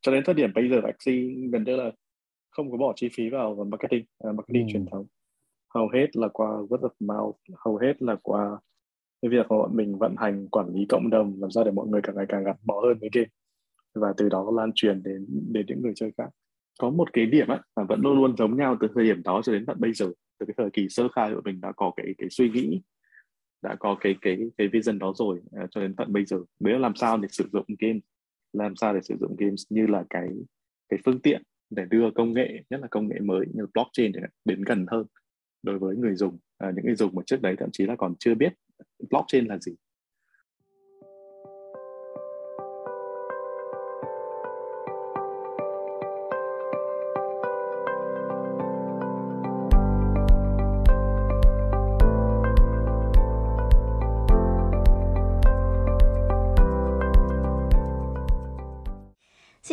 cho đến thời điểm bây giờ Axie gần như là không có bỏ chi phí vào marketing uh, marketing ừ. truyền thống. Hầu hết là qua word of mouth hầu hết là qua cái việc bọn mình vận hành quản lý cộng đồng làm sao để mọi người càng ngày càng gắn bó hơn với game. Và từ đó lan truyền đến đến những người chơi khác. Có một cái điểm á là vẫn luôn luôn giống nhau từ thời điểm đó cho đến tận bây giờ từ cái thời kỳ sơ khai của mình đã có cái cái suy nghĩ đã có cái cái cái vision đó rồi uh, cho đến tận bây giờ. Đấy là làm sao để sử dụng game làm sao để sử dụng games như là cái cái phương tiện để đưa công nghệ nhất là công nghệ mới như blockchain đến gần hơn đối với người dùng. À, những người dùng mà trước đấy thậm chí là còn chưa biết blockchain là gì.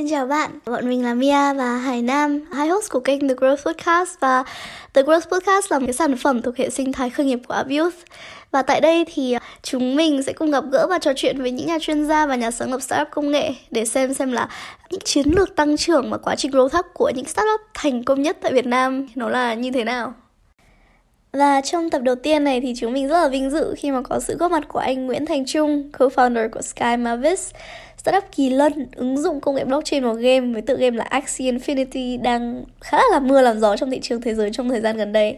Xin chào bạn, bọn mình là Mia và Hải Nam, hai host của kênh The Growth Podcast và The Growth Podcast là một cái sản phẩm thuộc hệ sinh thái khởi nghiệp của Abius. Và tại đây thì chúng mình sẽ cùng gặp gỡ và trò chuyện với những nhà chuyên gia và nhà sáng lập startup công nghệ để xem xem là những chiến lược tăng trưởng và quá trình growth up của những startup thành công nhất tại Việt Nam nó là như thế nào. Và trong tập đầu tiên này thì chúng mình rất là vinh dự khi mà có sự góp mặt của anh Nguyễn Thành Trung, co-founder của Sky Mavis startup kỳ lân ứng dụng công nghệ blockchain vào game với tựa game là Axie Infinity đang khá là mưa làm gió trong thị trường thế giới trong thời gian gần đây.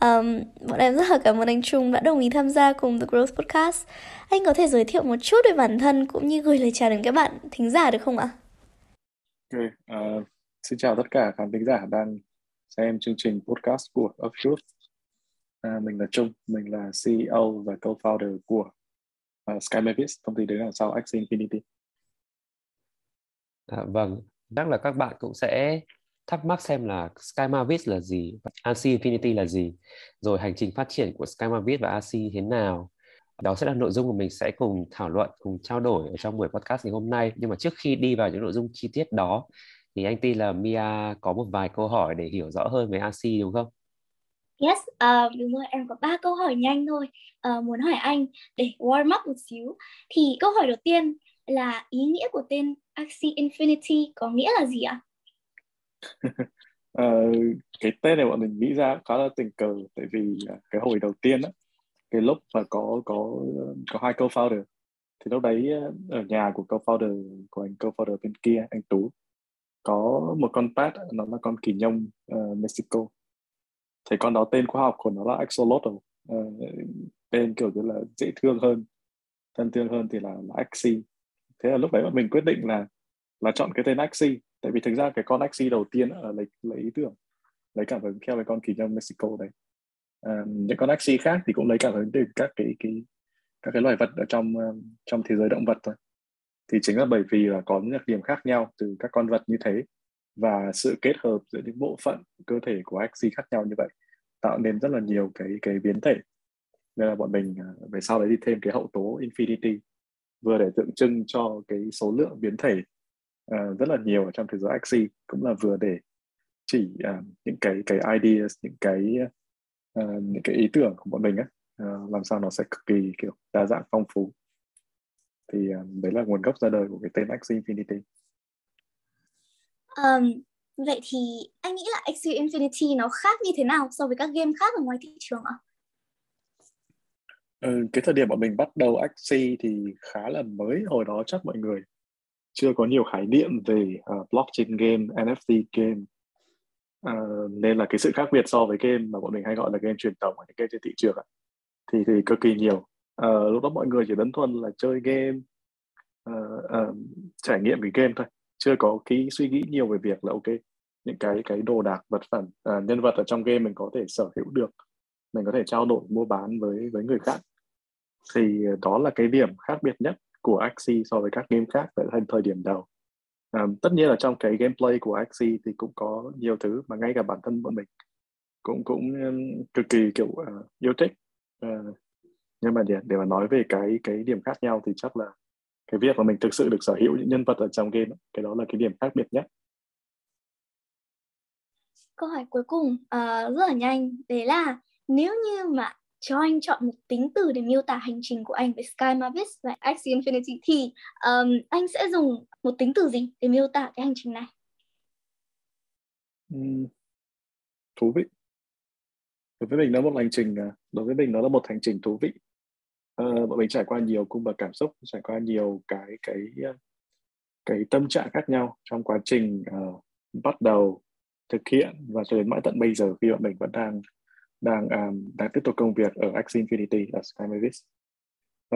Um, bọn em rất là cảm ơn anh Trung đã đồng ý tham gia cùng The Growth Podcast. Anh có thể giới thiệu một chút về bản thân cũng như gửi lời chào đến các bạn thính giả được không ạ? Ok, Uh, xin chào tất cả khán thính giả đang xem chương trình podcast của Up Truth. Uh, à, mình là Trung, mình là CEO và co-founder của uh, Sky Mavis, công ty đứng đằng sau Axie Infinity. À, vâng, chắc là các bạn cũng sẽ thắc mắc xem là Sky Mavis là gì, AC Infinity là gì, rồi hành trình phát triển của Sky Mavis và AC thế nào. Đó sẽ là nội dung của mình sẽ cùng thảo luận, cùng trao đổi ở trong buổi podcast ngày hôm nay. Nhưng mà trước khi đi vào những nội dung chi tiết đó, thì anh tin là Mia có một vài câu hỏi để hiểu rõ hơn về AC đúng không? Yes, uh, đúng rồi, em có ba câu hỏi nhanh thôi. Uh, muốn hỏi anh để warm up một xíu. Thì câu hỏi đầu tiên là ý nghĩa của tên Axie Infinity có nghĩa là gì ạ? uh, cái tên này bọn mình nghĩ ra khá là tình cờ tại vì cái hồi đầu tiên á cái lúc mà có có có hai co-founder thì lúc đấy ờ, ở nhà của co-founder của anh co-founder bên kia anh Tú có một con pet nó là con kỳ nhông uh, Mexico thì con đó tên khoa học của nó là axolotl uh, tên kiểu như là dễ thương hơn thân thương hơn thì là, là Axie thế là lúc đấy bọn mình quyết định là là chọn cái tên axi tại vì thực ra cái con axi đầu tiên ở lấy lấy ý tưởng lấy cảm hứng theo cái con kỳ nhông Mexico đấy. À, những con axi khác thì cũng lấy cảm hứng từ các cái cái các cái loài vật ở trong ờ, trong thế giới động vật thôi. Thì chính là bởi vì là có những đặc điểm khác nhau từ các con vật như thế và sự kết hợp giữa những bộ phận cơ thể của axi khác nhau như vậy tạo nên rất là nhiều cái cái biến thể. Nên là bọn mình về sau đấy đi thêm cái hậu tố infinity vừa để tượng trưng cho cái số lượng biến thể uh, rất là nhiều ở trong thế giới Axie cũng là vừa để chỉ uh, những cái cái ideas những cái uh, những cái ý tưởng của bọn mình á uh, làm sao nó sẽ cực kỳ kiểu đa dạng phong phú thì uh, đấy là nguồn gốc ra đời của cái tên Axie Infinity. Um, vậy thì anh nghĩ là Axie Infinity nó khác như thế nào so với các game khác ở ngoài thị trường ạ? Ừ, cái thời điểm bọn mình bắt đầu Axie thì khá là mới hồi đó chắc mọi người chưa có nhiều khái niệm về uh, blockchain game, NFT game. Uh, nên là cái sự khác biệt so với game mà bọn mình hay gọi là game truyền thống hay game trên thị trường thì thì cực kỳ nhiều. Uh, lúc đó mọi người chỉ đơn thuần là chơi game uh, uh, trải nghiệm cái game thôi chưa có cái suy nghĩ nhiều về việc là ok những cái cái đồ đạc vật phẩm uh, nhân vật ở trong game mình có thể sở hữu được mình có thể trao đổi mua bán với với người khác thì ờ, đó là cái điểm khác biệt nhất của Axie so với các game khác tại thời điểm đầu. À, tất nhiên là trong cái gameplay của Axie thì cũng có nhiều thứ mà ngay cả bản thân bọn mình cũng cũng ờ, cực kỳ kiểu uh, yêu thích. Uh, nhưng mà để để mà nói về cái cái điểm khác nhau thì chắc là cái việc mà mình thực sự được sở hữu những nhân vật ở trong game cái đó là cái điểm khác biệt nhất. Câu hỏi cuối cùng uh, rất là nhanh. Đấy là nếu như mà cho anh chọn một tính từ để miêu tả hành trình của anh với Sky Mavis và Axie Infinity thì um, anh sẽ dùng một tính từ gì để miêu tả cái hành trình này? Uhm, thú vị. Đối với mình nó một hành trình, à, đối với mình nó là một hành trình thú vị. À, bọn mình trải qua nhiều cung bậc cảm xúc, trải qua nhiều cái cái à, cái tâm trạng khác nhau trong quá trình uh, bắt đầu thực hiện và cho đến mãi tận bây giờ khi bọn mình vẫn đang đang um, đang tiếp tục công việc ở Axie Infinity ở Sky Mavis.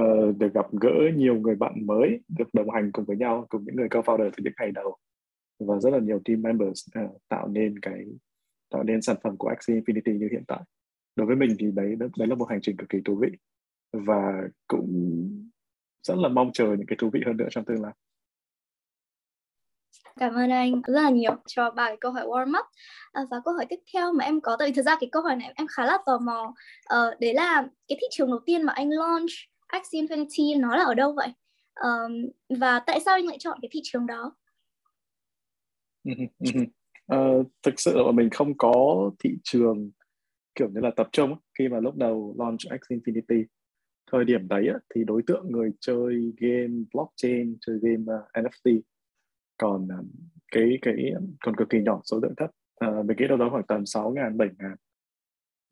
Uh, được gặp gỡ nhiều người bạn mới được đồng hành cùng với nhau cùng những người co-founder từ những ngày đầu. Và rất là nhiều team members uh, tạo nên cái tạo nên sản phẩm của Axie Infinity như hiện tại. Đối với mình thì đấy đấy là một hành trình cực kỳ thú vị. Và cũng rất là mong chờ những cái thú vị hơn nữa trong tương lai. Cảm ơn anh rất là nhiều cho ba cái câu hỏi warm up. À, và câu hỏi tiếp theo mà em có tại vì thật ra cái câu hỏi này em khá là tò mò. À, đấy là cái thị trường đầu tiên mà anh launch Axie Infinity nó là ở đâu vậy? À, và tại sao anh lại chọn cái thị trường đó? Uh, thực sự là mình không có thị trường kiểu như là tập trung khi mà lúc đầu launch Axie Infinity. Thời điểm đấy thì đối tượng người chơi game blockchain chơi game ờ, uh, NFT còn uh, cái cái còn cực kỳ nhỏ số lượng thấp. Uh, mình nghĩ đâu đó khoảng tầm sáu ngàn bảy ngàn.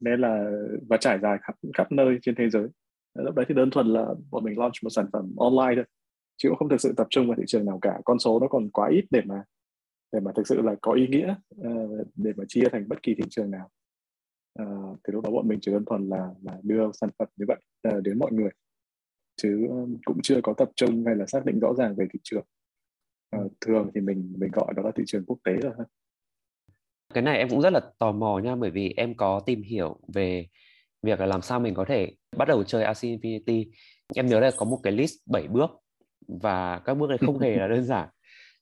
Nên là và trải dài khắp khắp nơi trên thế giới. Lúc đấy thì đơn thuần là bọn mình launch một sản phẩm online thôi. Chứ cũng không thực sự tập trung vào thị trường nào cả. Con số nó còn quá ít để mà để mà thực sự là có ý nghĩa uh, để mà chia thành bất kỳ thị trường nào. Uh, thì lúc đó bọn mình chỉ đơn thuần là là đưa sản phẩm như vậy uh, đến mọi người. Chứ cũng chưa có tập trung hay là xác định rõ ràng về thị trường. Ờ, thường thì mình mình gọi đó là thị trường quốc tế rồi cái này em cũng rất là tò mò nha, bởi vì em có tìm hiểu về việc là làm sao mình có thể bắt đầu chơi Axie Infinity. Em nhớ là có một cái list 7 bước và các bước này không hề là đơn giản.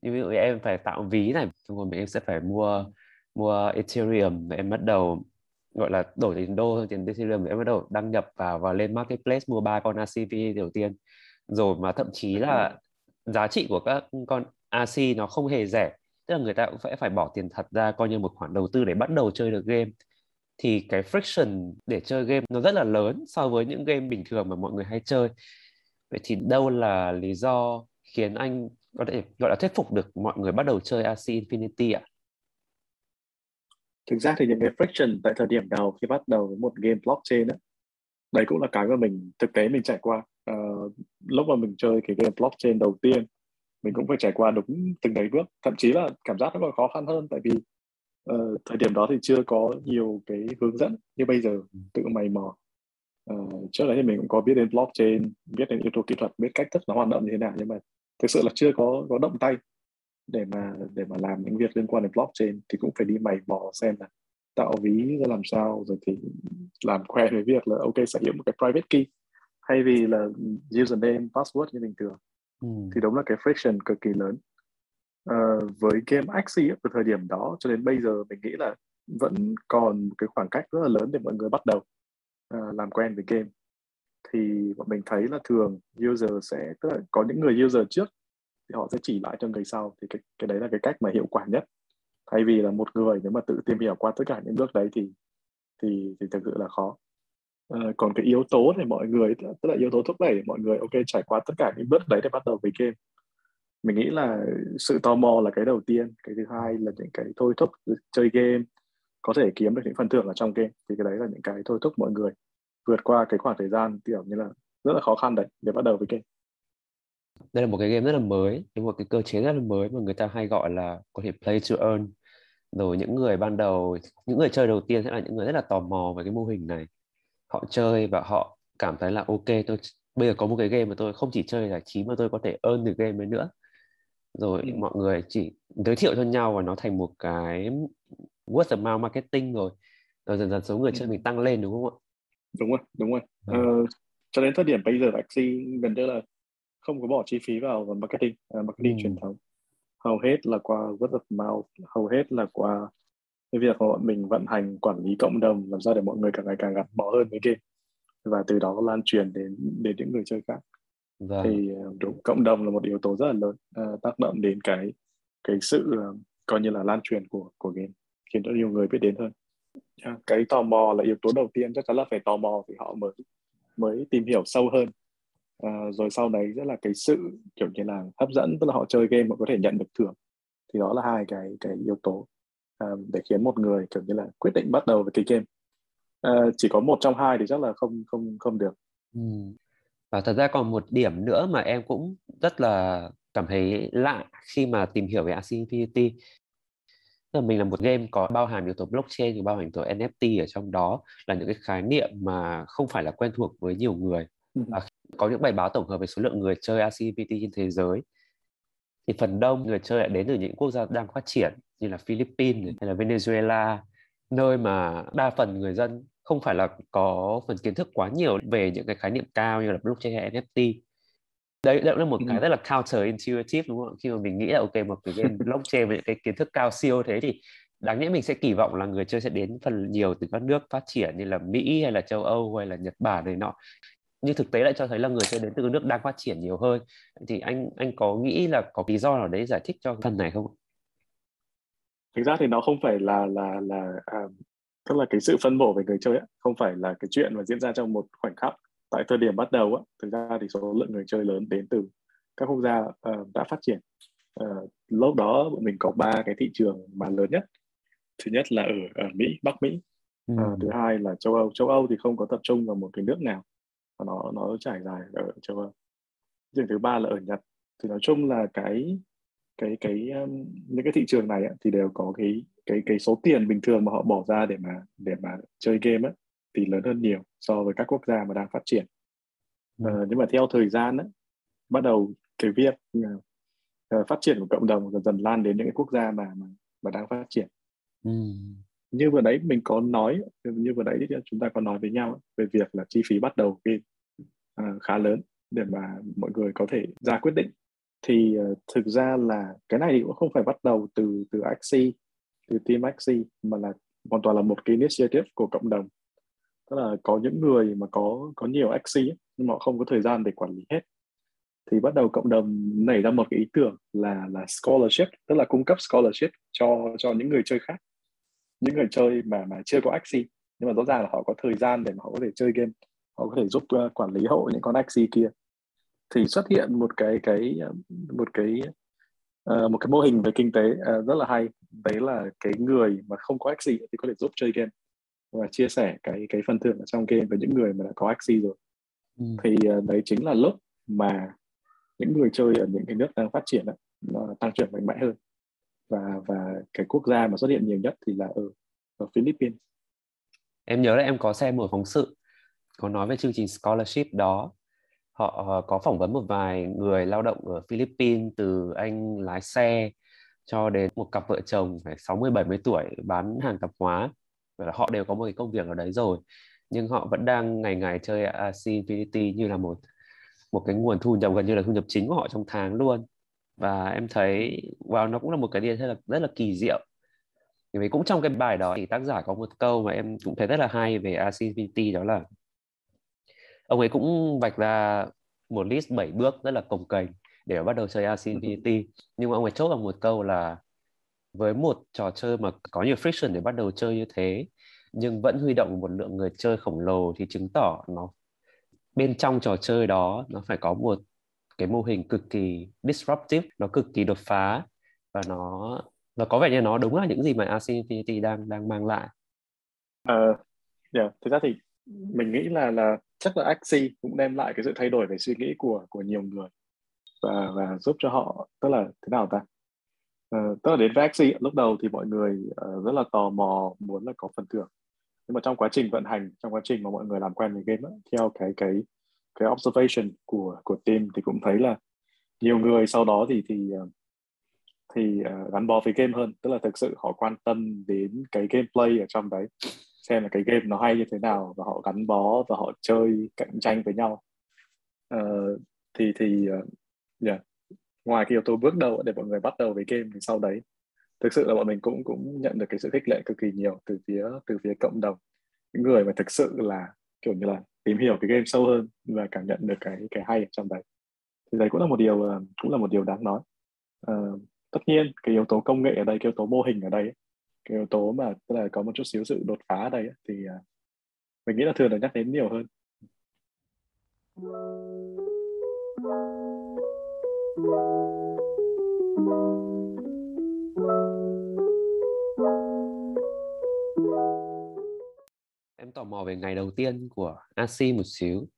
Như ví dụ em phải tạo ví này, xong rồi mình sẽ phải mua mua Ethereum và em bắt đầu, gọi là đổi tiền đô sang tiền Ethereum em bắt đầu đăng nhập vào và lên marketplace mua ba con ACV đầu tiên. Rồi mà thậm chí là giá trị của các con AC nó không hề rẻ tức là người ta cũng phải phải bỏ tiền thật ra coi như một khoản đầu tư để bắt đầu chơi được game thì cái friction để chơi game nó rất là lớn so với những game bình thường mà mọi người hay chơi vậy thì đâu là lý do khiến anh có thể gọi là thuyết phục được mọi người bắt đầu chơi AC Infinity ạ? À? Thực ra thì những cái friction tại thời điểm đầu khi bắt đầu với một game blockchain đó, đấy cũng là cái mà mình thực tế mình trải qua. Uh, lúc mà mình chơi cái game blockchain đầu tiên mình cũng phải trải qua đúng từng đấy bước. Thậm chí là cảm giác nó còn khó khăn hơn tại vì uh, thời điểm đó thì chưa có nhiều cái hướng dẫn như bây giờ ừ. tự mày mò. Uh, trước đấy thì mình cũng có biết đến blockchain biết đến yếu tố kỹ thuật biết cách thức nó hoạt động như thế nào nhưng mà thực sự là chưa có có động tay để mà để mà làm những việc liên quan đến blockchain thì cũng phải đi mày mò xem là tạo ví ra làm sao rồi thì làm quen với việc là ok sở hữu một cái private key thay vì là username password như bình thường ừ. thì đúng là cái friction cực kỳ lớn. Uh, với game Axie từ thời điểm đó cho đến bây giờ mình nghĩ là vẫn còn một cái khoảng cách rất là lớn để mọi người bắt đầu uh, làm quen với game. Thì bọn mình thấy là thường user sẽ tức là có những người user trước thì họ sẽ chỉ lại cho người sau. Thì cái cái đấy là cái cách mà hiệu quả nhất. Thay vì là một người nếu mà tự tìm hiểu qua tất cả những bước đấy thì thì thì thực sự là khó. Ờ, còn cái yếu tố để mọi người, tức là yếu tố thúc đẩy mọi người, ok, trải qua tất cả những bước đấy để bắt đầu với game. Mình nghĩ là sự tò mò là cái đầu tiên, cái thứ hai là những cái thôi thúc chơi game, có thể kiếm được những phần thưởng ở trong game, thì cái đấy là những cái thôi thúc mọi người vượt qua cái khoảng thời gian kiểu như là rất là khó khăn đấy để bắt đầu với game. Đây là một cái game rất là mới nhưng một cái cơ chế rất là mới mà người ta hay gọi là có thể play to earn. Rồi những người ban đầu, những người chơi đầu tiên sẽ là những người rất là tò mò về cái mô hình này họ chơi và họ cảm thấy là ok tôi bây giờ có một cái game mà tôi không chỉ chơi giải trí mà tôi có thể earn được game ấy nữa rồi ừ. mọi người chỉ giới thiệu cho nhau và nó thành một cái word of mouth marketing rồi rồi dần dần số người ừ. chơi mình tăng lên đúng không ạ đúng rồi đúng rồi ừ. ờ, cho đến thời điểm bây giờ Axie gần như là không có bỏ chi phí vào vào marketing uh, marketing ừ. truyền thống hầu hết là qua word of mouth hầu hết là qua cái việc mà bọn mình vận hành quản lý cộng đồng làm sao để mọi người càng ngày càng gắn bó hơn với game. Và từ đó lan truyền đến đến những người chơi khác. Vâng. thì ờ, đúng cộng đồng là một yếu tố rất là lớn uh, tác động đến cái cái sự uh, coi như là lan truyền của của game khiến cho nhiều người biết đến hơn. Cái tò mò là yếu tố đầu tiên chắc chắn là phải tò mò thì họ mới mới tìm hiểu sâu hơn. À, rồi sau đấy rất là cái sự kiểu như là hấp dẫn tức là họ chơi game mà có thể nhận được thưởng. Thì đó là hai cái cái yếu tố à, để khiến một người kiểu như là quyết định bắt đầu với cái game. À, chỉ có một trong hai thì chắc là không không không được. Ừ. và thật ra còn một điểm nữa mà em cũng rất là cảm thấy lạ khi mà tìm hiểu về Axie Infinity. Là mình là một game có bao hàm yếu tố blockchain và bao hàm yếu tố NFT ở trong đó là những cái khái niệm mà không phải là quen thuộc với nhiều người. Ừ. và có những bài báo tổng hợp về số lượng người chơi Infinity trên thế giới. Thì phần đông người chơi lại đến từ những quốc gia đang phát triển như là Philippines hay là Venezuela nơi mà đa phần người dân không phải là có phần kiến thức quá nhiều về những cái khái niệm cao như là blockchain hay NFT đấy đấy là một cái rất là counter intuitive đúng không khi mà mình nghĩ là ok một cái game blockchain với những cái kiến thức cao siêu thế thì đáng nhẽ mình sẽ kỳ vọng là người chơi sẽ đến phần nhiều từ các nước phát triển như là Mỹ hay là châu Âu hay là Nhật Bản này nọ. Nhưng thực tế lại cho thấy là người chơi đến từ các nước đang phát triển nhiều hơn. Thì anh anh có nghĩ là có lý do nào đấy giải thích cho phần này không? Thực ra thì nó không phải là là là à, tức là cái sự phân bổ về người chơi ấy, không phải là cái chuyện mà diễn ra trong một khoảnh khắc tại thời điểm bắt đầu á. Thực ra thì số lượng người chơi lớn đến từ các quốc gia uh, đã phát triển. Uh, lúc đó bọn mình có ba cái thị trường mà lớn nhất. Thứ nhất là ở, ở Mỹ Bắc Mỹ. Ừ. uh, thứ hai là châu Âu. Châu Âu thì không có tập trung vào một cái nước nào nó nó trải dài ở châu Âu. Trường thứ ba là ở Nhật. Thì nói chung là cái cái cái um, những cái thị trường này thì đều có cái cái cái số tiền bình thường mà họ bỏ ra để mà để mà chơi game ấy, thì lớn hơn nhiều so với các quốc gia mà đang phát triển ừ. uh, nhưng mà theo thời gian ấy, bắt đầu cái việc uh, phát triển của cộng đồng dần dần lan đến những cái quốc gia mà mà, mà đang phát triển ừ. như vừa đấy mình có nói như vừa đấy chúng ta có nói với nhau về việc là chi phí bắt đầu game uh, khá lớn để mà mọi người có thể ra quyết định thì uh, thực ra là cái này cũng không phải bắt đầu từ từ axi từ team axi mà là hoàn toàn là một cái initiative của cộng đồng. Tức là có những người mà có có nhiều axi nhưng mà họ không có thời gian để quản lý hết. Thì bắt đầu cộng đồng nảy ra một cái ý tưởng là là scholarship tức là cung cấp scholarship cho cho những người chơi khác. Những người chơi mà mà chưa có axi nhưng mà rõ ràng là họ có thời gian để mà họ có thể chơi game. Họ có thể giúp uh, quản lý hộ những con axi kia thì xuất hiện một cái cái một cái uh, một cái mô hình về kinh tế uh, rất là hay. Đấy là cái người mà không có Axie thì có thể giúp chơi game và chia sẻ cái cái phần thưởng ở trong game với những người mà đã có Axie rồi. Ừ. thì uh, đấy chính là lúc mà những người chơi ở những cái nước đang phát triển đó, nó tăng trưởng mạnh mẽ hơn. Và và cái quốc gia mà xuất hiện nhiều nhất thì là ở ở Philippines. Em nhớ là em có xem một phóng sự có nói về chương trình scholarship đó họ ờ, có phỏng vấn một vài người lao động ở Philippines từ anh lái xe cho đến một cặp vợ chồng phải 60 70 tuổi bán hàng tạp hóa. Và họ đều có một cái công việc ở đấy rồi, nhưng họ vẫn đang ngày ngày chơi Axie Infinity như là một một cái nguồn thu nhập, gần như là thu nhập chính của họ trong tháng luôn. Và em thấy, wow, nó cũng là một cái điều rất là rất là kỳ diệu. Vì cũng trong cái bài đó thì tác giả có một câu mà em cũng thấy rất là hay về Axie Infinity đó là ông ấy cũng vạch ra một list 7 bước rất là cồng kềnh để bắt đầu chơi Axie Infinity nhưng mà ông ấy chốt vào một câu là với một trò chơi mà có nhiều friction để bắt đầu chơi như thế nhưng vẫn huy động một lượng người chơi khổng lồ thì chứng tỏ nó bên trong trò chơi đó nó phải có một cái mô hình cực kỳ disruptive nó cực kỳ đột phá và nó và có vẻ như nó đúng là những gì mà Axie Infinity đang đang mang lại. Ờ, uh, yeah. thực ra thì mình nghĩ là là chắc là Axie cũng đem lại cái sự thay đổi về suy nghĩ của của nhiều người và và giúp cho họ tức là thế nào ta? Uh, tức là đến với Axie lúc đầu thì mọi người uh, rất là tò mò muốn là có phần thưởng. Nhưng mà trong quá trình vận hành trong quá trình mà mọi người làm quen với game đó, theo cái cái cái observation của của team thì cũng thấy là nhiều người sau đó thì thì ờ, thì uh, gắn bó với game hơn. Tức là thực sự họ quan tâm đến cái gameplay ở trong đấy xem là cái game nó hay như thế nào và họ gắn bó và họ chơi cạnh tranh với nhau. Uh, thì thì uh, yeah. ngoài cái yếu tố bước đầu để mọi người bắt đầu với game thì sau đấy thực sự là bọn mình cũng cũng nhận được cái sự khích lệ cực kỳ nhiều từ phía từ phía cộng đồng. Những người mà thực sự là kiểu như là tìm hiểu cái game sâu hơn và cảm nhận được cái cái hay ở trong đấy. Thì đấy cũng là một điều ờ, cũng là một điều đáng nói. Uh, tất nhiên cái yếu tố công nghệ ở đây cái yếu tố mô hình ở đây cái yếu tố mà tức là có một chút xíu sự đột phá ở đây thì uh, mình nghĩ là thường được nhắc đến nhiều hơn. Em tò mò về ngày đầu tiên của AC một xíu.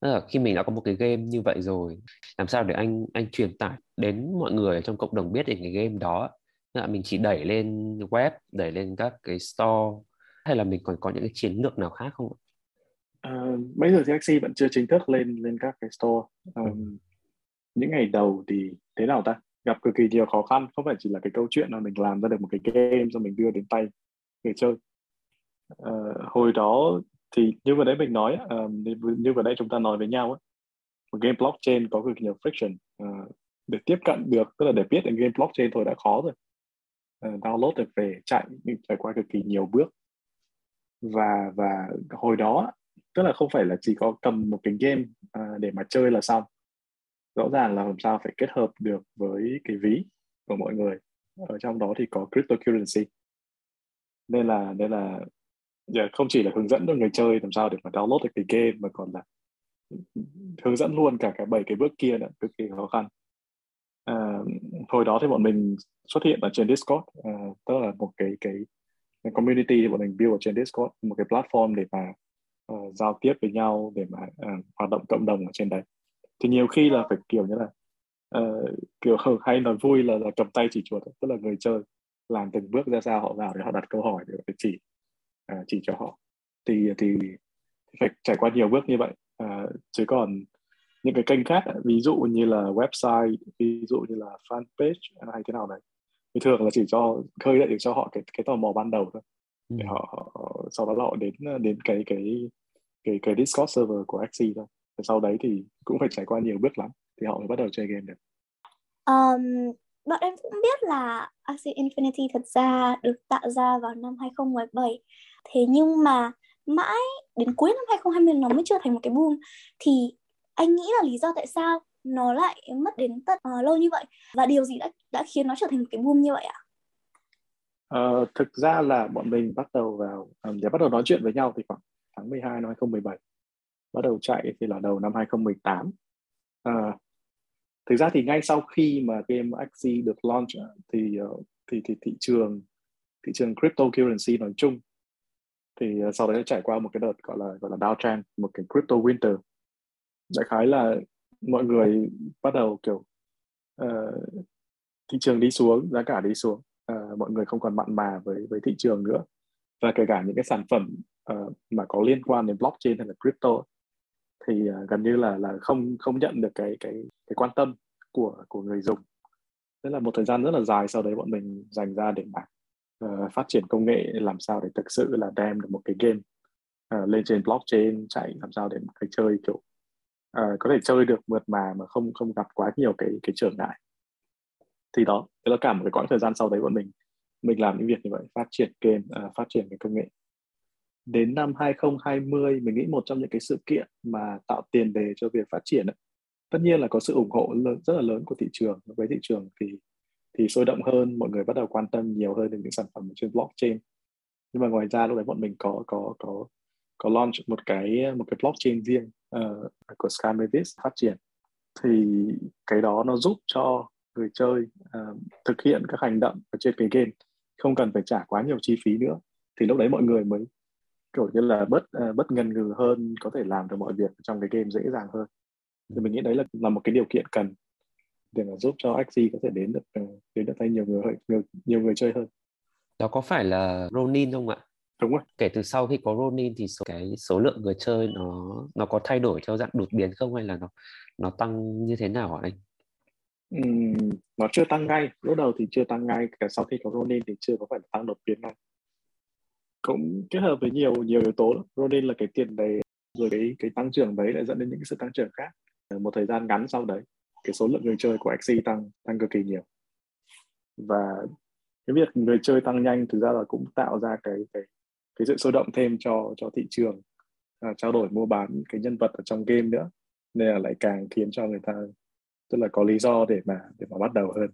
Là khi mình đã có một cái game như vậy rồi làm sao để anh anh truyền tải đến mọi người trong cộng đồng biết về cái game đó? Là mình chỉ đẩy lên web đẩy lên các cái store hay là mình còn có những cái chiến lược nào khác không uh, bây giờ thì Axie vẫn chưa chính thức lên lên các cái store. Um, ừ. những ngày đầu thì thế nào ta? Gặp cực kỳ nhiều khó khăn không phải chỉ là cái câu chuyện là mình làm ra được một cái game rồi mình đưa đến tay người chơi. Uh, hồi đó thì như vừa nãy mình nói um, như vừa nãy chúng ta nói với nhau ấy, một game blockchain có cực nhiều friction. Uh, để tiếp cận được tức là để biết được game blockchain thôi đã khó rồi uh, download được về chạy nhưng phải qua cực kỳ nhiều bước. Và và hồi đó tức là không phải là chỉ có cầm một cái game uh, để mà chơi là xong. Rõ ràng là làm sao phải kết hợp được với cái ví của mọi người. Ở trong đó thì có cryptocurrency. Nên là nên là yeah, không chỉ là hướng dẫn cho người chơi làm sao để mà download được cái game mà còn là hướng dẫn luôn cả cái bảy cái bước kia nữa cực kỳ khó khăn hồi đó thì bọn mình xuất hiện ở trên Discord. Uh, tức là một cái cái, community thì bọn mình build ở trên Discord một cái platform để mà uh, giao tiếp với nhau để mà uh, hoạt động cộng đồng ở trên đấy. Thì nhiều khi là phải kiểu như là uh, kiểu hay nói vui là, là cầm tay chỉ chuột tức là người chơi làm từng bước ra sao họ vào để họ đặt câu hỏi để chỉ uh, chỉ cho họ. Thì thì phải trải qua nhiều bước như vậy. Uh, chứ còn những cái kênh khác ví dụ như là website ví dụ như là fanpage hay thế nào đấy. Thì thường là chỉ cho khơi dậy được cho họ cái cái tò mò ban đầu thôi. Để ừ. họ, họ sau đó là họ đến đến cái cái cái cái Discord server của Axie thôi. Và sau đấy thì cũng phải trải qua nhiều bước lắm thì họ mới bắt đầu chơi game được. Um, bọn em cũng biết là Axie Infinity thật ra được tạo ra vào năm 2017 thế nhưng mà mãi đến cuối năm 2020 nó mới chưa thành một cái boom. Thì anh nghĩ là lý do tại sao nó lại mất đến tận uh, lâu như vậy? Và điều gì đã đã khiến nó trở thành một cái boom như vậy ạ? Uh, thực ra là bọn mình bắt đầu vào um, để bắt đầu nói chuyện với nhau thì khoảng tháng 12 năm 2017 bắt đầu chạy thì là đầu năm 2018 uh, thực ra thì ngay sau khi mà game Axie được launch thì uh, thì thì thị trường thị trường cryptocurrency nói chung thì uh, sau đấy trải qua một cái đợt gọi là gọi là downtrend một cái crypto winter đại khái là mọi người bắt đầu kiểu uh, thị trường đi xuống giá cả đi xuống uh, mọi người không còn mặn mà với với thị trường nữa. Và kể cả những cái sản phẩm uh, mà có liên quan đến blockchain hay là crypto thì uh, gần như là là không không nhận được cái cái cái quan tâm của của người dùng. Tức là một thời gian rất là dài sau đấy bọn mình dành ra để mà uh, phát triển công nghệ làm sao để thực sự là đem được một cái game uh, lên trên blockchain chạy làm sao để cái chơi kiểu uh, có thể chơi được mượt mà mà không không gặp quá nhiều cái cái trở ngại thì đó thế là cả một cái quãng thời gian sau đấy bọn mình mình làm những việc như vậy phát triển game uh, phát triển cái công nghệ. Đến năm 2020 mình nghĩ một trong những cái sự kiện mà tạo tiền đề cho việc phát triển ấy, tất nhiên là có sự ủng hộ lớn, rất là lớn của thị trường. Với thị trường thì thì sôi động hơn mọi người bắt đầu quan tâm nhiều hơn đến những sản phẩm trên blockchain. Nhưng mà ngoài ra lúc đấy bọn mình có có có có launch một cái một cái blockchain riêng uh, của Sky Mavis phát triển. Thì cái đó nó giúp cho người chơi uh, thực hiện các hành động ở trên cái game. Không cần phải trả quá nhiều chi phí nữa. Thì lúc đấy mọi người mới kiểu như là bớt uh, ờ, bớt ngần ngừ hơn có thể làm được mọi việc trong cái game dễ dàng hơn. Thì mình nghĩ đấy là là một cái điều kiện cần để mà giúp cho Axie có thể đến được uh, đến được tay nhiều người nhiều, nhiều người chơi hơn. Đó có phải là Ronin không ạ? Đúng rồi. Kể từ sau khi có Ronin thì số, cái số lượng người chơi nó nó có thay đổi theo dạng đột biến không hay là nó nó tăng như thế nào hả anh? Uhm, nó chưa tăng ngay. Lúc đầu thì chưa tăng ngay. Cả sau khi có Ronin thì chưa có phải tăng đột biến ngay cũng kết hợp với nhiều nhiều yếu tố Ronin là cái tiền đề rồi cái cái tăng trưởng đấy lại dẫn đến những cái sự tăng trưởng khác. Một thời gian ngắn sau đấy cái số lượng người chơi của Axie tăng tăng cực kỳ nhiều. Và cái việc người chơi tăng nhanh thực ra là cũng tạo ra cái cái cái sự sôi động thêm cho cho thị trường à, trao đổi mua bán cái nhân vật ở trong game nữa. Nên là lại càng khiến cho người ta tức là có lý do để mà để mà bắt đầu hơn.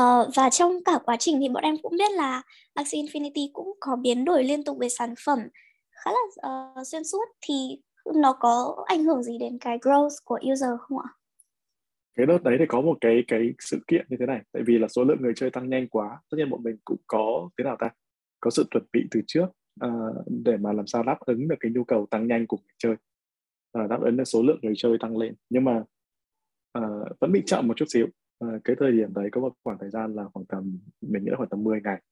Uh, và trong cả quá trình thì bọn em cũng biết là Axie Infinity cũng có biến đổi liên tục về sản phẩm khá là uh, xuyên suốt. Thì nó có ảnh hưởng gì đến cái growth của user không ạ? Cái đợt đấy thì có một cái cái sự kiện như thế này, tại vì là số lượng người chơi tăng nhanh quá, tất nhiên bọn mình cũng có thế nào ta, có sự chuẩn bị từ trước uh, để mà làm sao đáp ứng được cái nhu cầu tăng nhanh của người chơi, uh, đáp ứng được số lượng người chơi tăng lên, nhưng mà uh, vẫn bị chậm một chút xíu. Uh, cái thời điểm đấy có một khoảng thời gian là khoảng tầm mình nghĩ là khoảng tầm 10 ngày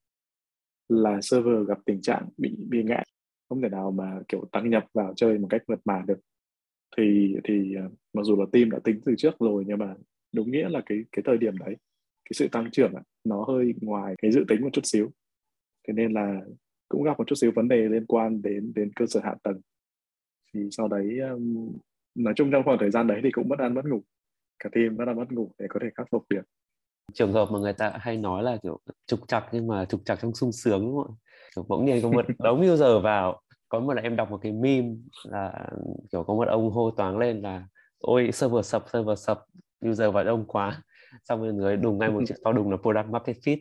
là server gặp tình trạng bị bị ngã. Không thể nào mà kiểu tăng nhập vào chơi một cách mượt mà được. Thì thì uh, mặc dù là team đã tính từ trước rồi nhưng mà đúng nghĩa là cái cái thời điểm đấy cái sự tăng trưởng ấy, nó hơi ngoài cái dự tính một chút xíu thế nên là cũng gặp một chút xíu vấn đề liên quan đến đến cơ sở hạ tầng. Thì sau đấy um, nói chung trong khoảng thời gian đấy thì cũng mất ăn mất ngủ. Cả team mất ăn mất ngủ để có thể khắc phục được. Trường hợp mà người ta hay nói là kiểu trục chặt nhưng mà trục chặt trong sung sướng đúng không ạ? Kiểu bỗng nhiên có một đống user vào. Có một lần em đọc một cái meme là kiểu có một ông hô toáng lên là ôi server sập server sập user vào đông quá. Xong rồi người đùng ngay một chiếc to đùng là product market fit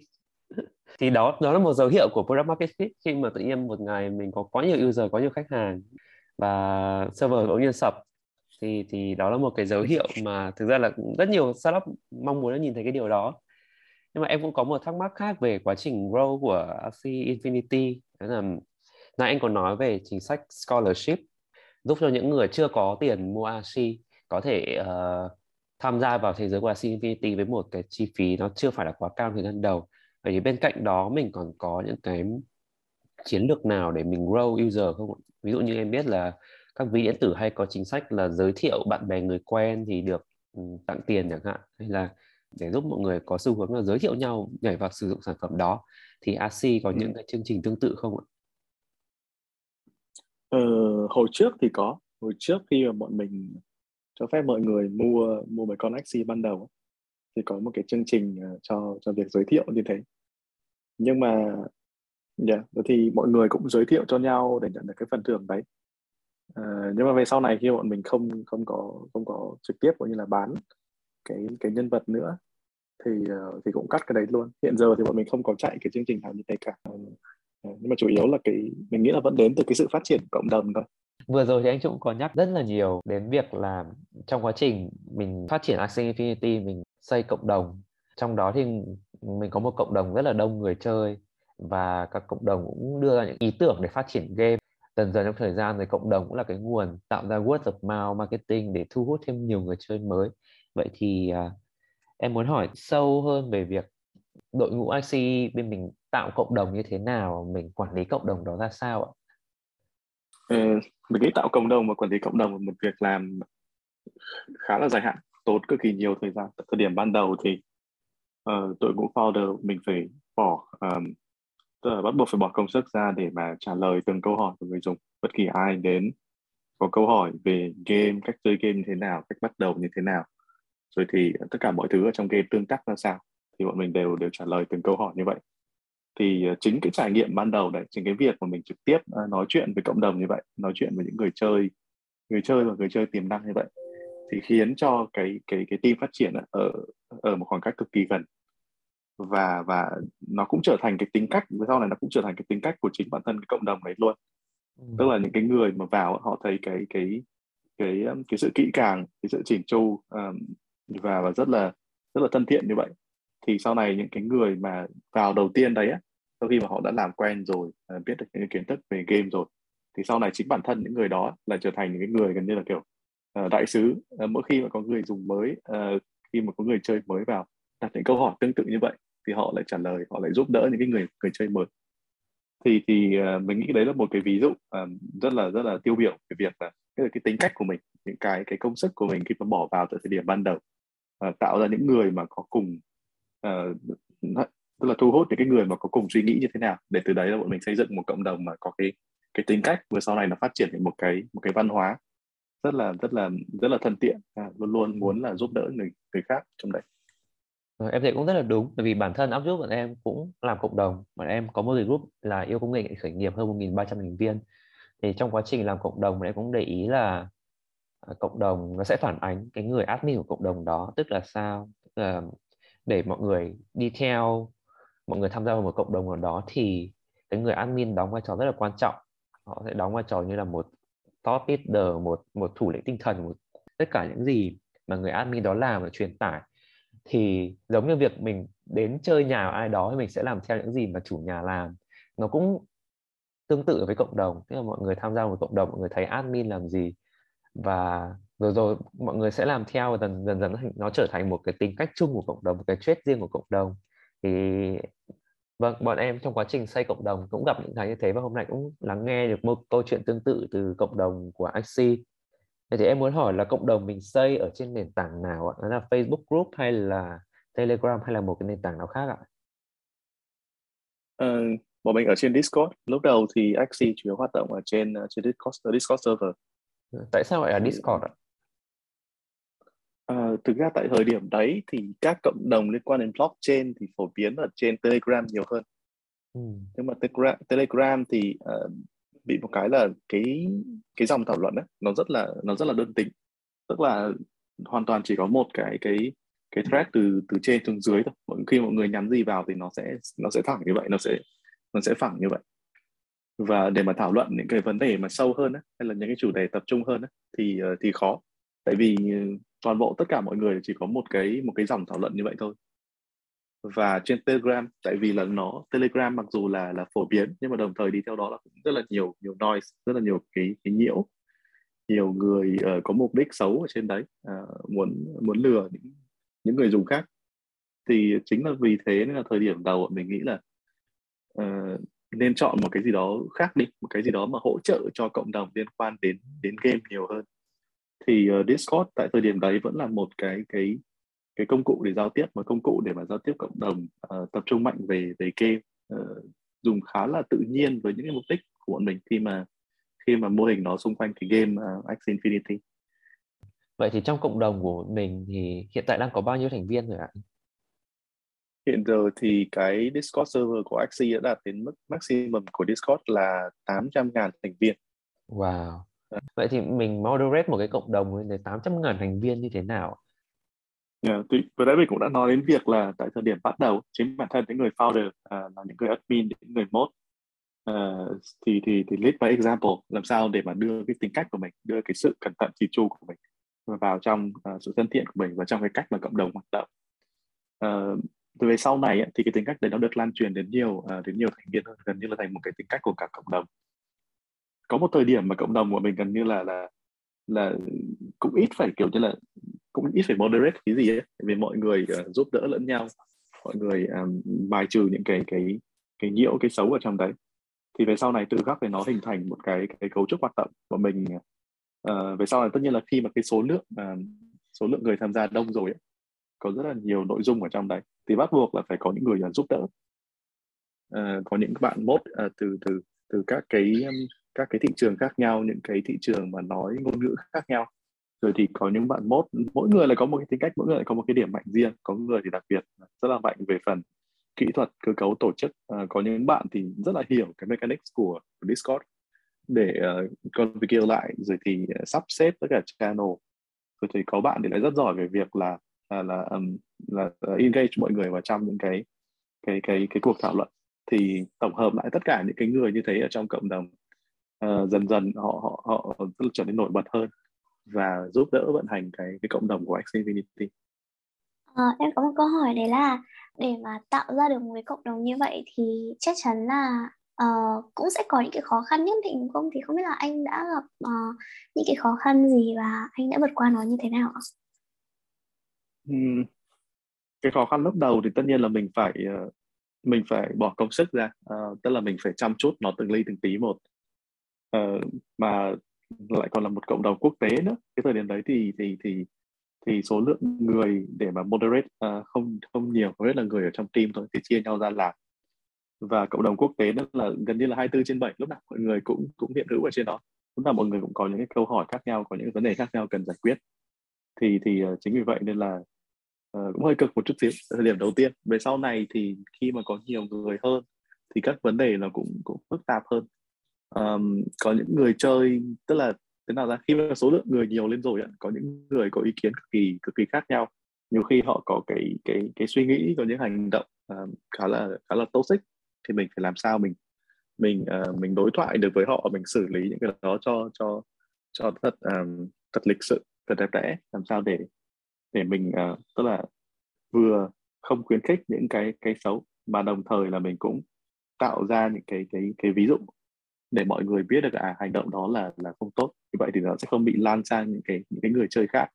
thì đó đó là một dấu hiệu của product market fit khi mà tự nhiên một ngày mình có quá nhiều user có nhiều khách hàng và server bỗng nhiên sập. Thì thì đó là một cái dấu hiệu mà thực ra là rất nhiều startup mong muốn nhìn thấy cái điều đó. Nhưng mà em cũng có một thắc mắc khác về quá trình grow của AC Infinity. Đó là nãy anh còn nói về chính sách scholarship giúp cho những người chưa có tiền mua AC có thể uh, tham gia vào thế giới của AC Infinity với một cái chi phí nó chưa phải là quá cao thời gian đầu vì bên cạnh đó mình còn có những cái chiến lược nào để mình grow user không ví dụ như em biết là các ví điện tử hay có chính sách là giới thiệu bạn bè người quen thì được ừ, tặng tiền chẳng hạn hay là để giúp mọi người có xu hướng là giới thiệu nhau nhảy vào sử dụng sản phẩm đó thì AC có ừ. những cái chương trình tương tự không ạ? Ờ, hồi trước thì có hồi trước khi mà bọn mình cho phép mọi người mua mua mấy con AC ban đầu thì có một cái chương trình ờ, cho cho việc giới thiệu như thế nhưng mà dạ, yeah, thì mọi người cũng giới thiệu cho nhau để nhận được cái phần thưởng đấy. Uh, nhưng mà về sau này khi bọn mình không không có không có trực tiếp cũng như là bán cái cái nhân vật nữa thì uh, thì cũng cắt cái đấy luôn. Hiện giờ thì bọn mình không có chạy cái chương trình nào như thế cả. Uh, nhưng mà chủ yếu là cái mình nghĩ là vẫn đến từ cái sự phát triển cộng đồng thôi. Vừa rồi thì anh cũng có nhắc rất là nhiều đến việc là trong quá trình mình phát triển Axie Infinity mình xây cộng đồng trong đó thì mình có một cộng đồng rất là đông người chơi và các cộng đồng cũng đưa ra những ý tưởng để phát triển game. Dần dần trong thời gian thì cộng đồng cũng là cái nguồn tạo ra word of mouth marketing để thu hút thêm nhiều người chơi mới. Vậy thì uh, em muốn hỏi sâu hơn về việc đội ngũ IC bên mình tạo cộng đồng như thế nào mình quản lý cộng đồng đó ra sao ạ? Ừ, mình nghĩ tạo cộng đồng và quản lý cộng đồng là một việc làm khá là dài hạn tốn cực kỳ nhiều thời gian. Thời điểm ban đầu thì uh, đội ngũ founder mình phải bỏ um, tức là bắt buộc phải bỏ công sức ra để mà trả lời từng câu hỏi của người dùng. Bất kỳ ai đến có câu hỏi về game cách chơi game như thế nào cách bắt đầu như thế nào rồi thì tất cả mọi thứ ở trong game tương tác ra sao thì bọn mình đều đều trả lời từng câu hỏi như vậy. Thì ờ, chính cái trải nghiệm ban đầu đấy chính cái việc mà mình trực tiếp ờ, nói chuyện với cộng đồng như vậy nói chuyện với những người chơi người chơi và người chơi tiềm năng như vậy thì khiến cho cái cái cái team phát triển ở ở một khoảng cách cực kỳ gần. Và và nó cũng trở thành cái tính cách sau này nó cũng trở thành cái tính cách của chính bản thân cái cộng đồng đấy luôn. Ừ. tức là những cái người mà vào họ thấy cái cái cái um, cái sự kỹ càng cái sự chỉnh chu um, và và rất là rất là thân thiện như vậy. Thì sau này những cái người mà vào đầu tiên đấy á sau khi mà họ đã làm quen rồi uh, biết được những kiến thức về game rồi thì sau này chính bản thân những người đó là trở thành những cái người gần như là kiểu uh, đại sứ uh, mỗi khi mà có người dùng mới uh, khi mà có người chơi mới vào đặt những câu hỏi tương tự như vậy thì họ lại trả lời họ lại giúp đỡ những cái người người chơi mới. Thì thì uh, mình nghĩ đấy là một cái ví dụ uh, rất là rất là tiêu biểu về việc là cái, cái tính cách của mình những cái cái công sức của mình khi mà bỏ vào từ thời điểm ban đầu uh, tạo ra những người mà có cùng uh, tức là thu hút những cái người mà có cùng suy nghĩ như thế nào để từ đấy là bọn mình xây dựng một cộng đồng mà có cái cái tính cách vừa sau này nó phát triển thành một cái một cái văn hóa rất là rất là rất là thân thiện. À, luôn luôn muốn là giúp đỡ người người khác trong đấy. Em thấy cũng rất là đúng bởi vì bản thân Upgroup bọn em cũng làm cộng đồng. Bọn em có một cái group là yêu công nghệ khởi nghiệp hơn 1.300 thành viên. Thì trong quá trình làm cộng đồng bọn em cũng để ý là à, cộng đồng nó sẽ phản ánh cái người admin của cộng đồng đó. Tức là sao? Tức là để mọi người đi theo mọi người tham gia vào một cộng đồng nào đó thì cái người admin đóng vai trò rất là quan trọng. Họ sẽ đóng vai trò như là một top leader, một một thủ lĩnh tinh thần, một, tất cả những gì mà người admin đó làm và truyền tải. Thì giống như việc mình đến chơi nhà ai đó thì mình sẽ làm theo những gì mà chủ nhà làm. Nó cũng tương tự với cộng đồng, tức là mọi người tham gia một cộng đồng, mọi người thấy admin làm gì. Và rồi rồi mọi người sẽ làm theo và dần dần dần nó trở thành một cái tính cách chung của cộng đồng, một cái trait riêng của cộng đồng. Thì vâng bọn em trong quá trình xây cộng đồng cũng gặp những cái như thế và hôm nay cũng lắng nghe được một câu chuyện tương tự từ cộng đồng của Axie thì em muốn hỏi là cộng đồng mình xây ở trên nền tảng nào ạ? Là Facebook group hay là Telegram hay là một cái nền tảng nào khác ạ? Uh, bọn mình ở trên Discord. Lúc đầu thì Axie chủ yếu hoạt động ở trên uh, trên Discord, Discord server. Tại sao lại là Discord ạ? Uh, thực ra tại thời điểm đấy thì các cộng đồng liên quan đến blockchain thì phổ biến ở trên Telegram nhiều hơn. Ừ. Nhưng mà Telegram, Telegram thì uh, bị một cái là cái cái dòng thảo luận ấy, nó rất là nó rất là đơn tính tức là hoàn toàn chỉ có một cái cái cái thread từ từ trên xuống dưới thôi khi mọi người nhắn gì vào thì nó sẽ nó sẽ thẳng như vậy nó sẽ nó sẽ phẳng như vậy và để mà thảo luận những cái vấn đề mà sâu hơn ấy, hay là những cái chủ đề tập trung hơn ấy, thì ờ, thì khó tại vì toàn bộ tất cả mọi người chỉ có một cái một cái dòng thảo luận như vậy thôi. Và trên Telegram tại vì là nó Telegram mặc dù là là phổ biến nhưng mà đồng thời đi theo đó là cũng rất là nhiều nhiều noise rất là nhiều cái cái nhiễu. Nhiều người uh, có mục đích xấu ở trên đấy uh, muốn muốn lừa những những người dùng khác. Thì chính là vì thế nên là thời điểm đầu mình nghĩ là uh, nên chọn một cái gì đó khác đi một cái gì đó mà hỗ trợ cho cộng đồng liên quan đến đến game nhiều hơn thì uh, Discord tại thời điểm đấy vẫn là một cái cái cái công cụ để giao tiếp một công cụ để mà giao tiếp cộng đồng uh, tập trung mạnh về về game uh, dùng khá là tự nhiên với những cái mục đích của bọn mình khi mà khi mà mô hình nó xung quanh cái game uh, Axie Infinity. Vậy thì trong cộng đồng của mình thì hiện tại đang có bao nhiêu thành viên rồi ạ? Hiện giờ thì cái Discord server của Axie đã đạt đến mức maximum của Discord là 800.000 thành viên. Wow. Ờ. Vậy thì mình moderate một cái cộng đồng với 800 ngàn thành viên như thế nào? Yeah, thì vừa nãy mình cũng đã nói đến việc là tại thời điểm bắt đầu chính bản thân những người founder à, là những người admin những người mod uh, ờ, thì thì thì lead by example làm sao để mà đưa cái tính cách của mình đưa cái sự cẩn thận chỉ chu của mình vào trong uh, sự thân thiện của mình và trong cái cách mà cộng đồng hoạt động. Uh, từ về sau này ấy, thì cái tính cách đấy nó được lan truyền đến nhiều uh, đến nhiều thành viên hơn gần như là thành một cái tính cách của cả cộng đồng có một thời điểm mà cộng đồng của mình gần như là là là cũng ít phải kiểu như là cũng ít phải moderate cái gì ấy. Vì mọi người uh, giúp đỡ lẫn nhau mọi người um, bài trừ những cái cái cái nhiễu cái xấu ở trong đấy. Thì về sau này tự khắc thì nó hình thành một cái cái cấu trúc hoạt động của mình uh, về sau này tất nhiên là khi mà cái số lượng uh, số lượng người tham gia đông rồi ấy, có rất là nhiều nội dung ở trong đấy. Thì bắt buộc là phải có những người uh, giúp đỡ. Uh, có những bạn mốt uh, từ từ từ các cái um, các cái thị trường khác nhau những cái thị trường mà nói ngôn ngữ khác nhau. Rồi thì có những bạn mốt mỗi người là có một cái tính cách mỗi người lại có một cái điểm mạnh riêng. Có người thì đặc biệt rất là mạnh về phần kỹ thuật cơ cấu tổ chức. À, có những bạn thì rất là hiểu cái mechanics của, Discord để uh, configure lại. Rồi thì uh, sắp xếp tất cả channel. Rồi thì có bạn thì lại rất giỏi về việc là là là, um, là ờ, engage mọi người vào trong những cái cái cái cái cuộc thảo luận. Thì tổng hợp lại tất cả những cái người như thế ở trong cộng đồng uh, dần dần họ họ họ trở nên nổi bật hơn và giúp đỡ vận hành cái cái cộng đồng của Axie Infinity. À, em có một câu hỏi đấy là để mà tạo ra được một cái cộng đồng như vậy thì chắc chắn là uh, cũng sẽ có những cái khó khăn nhất định đúng không? Thì không biết là anh đã gặp uh, những cái khó khăn gì và anh đã vượt qua nó như thế nào ạ? Hmm. Cái khó khăn lúc đầu thì tất nhiên là mình phải uh, mình phải bỏ công sức ra, uh, tức là mình phải chăm chút nó từng ly từng tí một. Uh, mà lại còn là một cộng đồng quốc tế nữa. Cái thời điểm đấy thì thì thì thì số lượng người để mà moderate uh, không không nhiều hầu hết là người ở trong team thôi thì chia nhau ra làm. Và cộng đồng quốc tế đó là gần như là 24 trên 7 lúc nào mọi người cũng cũng hiện hữu ở trên đó. Lúc nào mọi người cũng có những cái câu hỏi khác nhau có những vấn đề khác nhau cần giải quyết. Thì thì uh, chính vì vậy nên là uh, cũng hơi cực một chút xíu thời điểm đầu tiên. Về sau này thì khi mà có nhiều người hơn thì các vấn đề nó cũng cũng phức tạp hơn um, có những người chơi tức là thế nào ra khi mà số lượng người nhiều lên rồi có những người có ý kiến cực kỳ cực kỳ khác nhau. Nhiều khi họ có cái cái cái suy nghĩ có những hành động um, khá là khá là toxic thì mình phải làm sao mình mình uh, mình đối thoại được với họ mình xử lý những cái đó cho cho cho thật um, thật lịch sự thật đẹp đẽ. Làm sao để để mình uh, tức là vừa không khuyến khích những cái cái xấu mà đồng thời là mình cũng tạo ra những cái cái cái ví dụ để mọi người biết được à hành động đó là là không tốt. Như vậy thì nó sẽ không bị lan sang những cái những cái người chơi khác.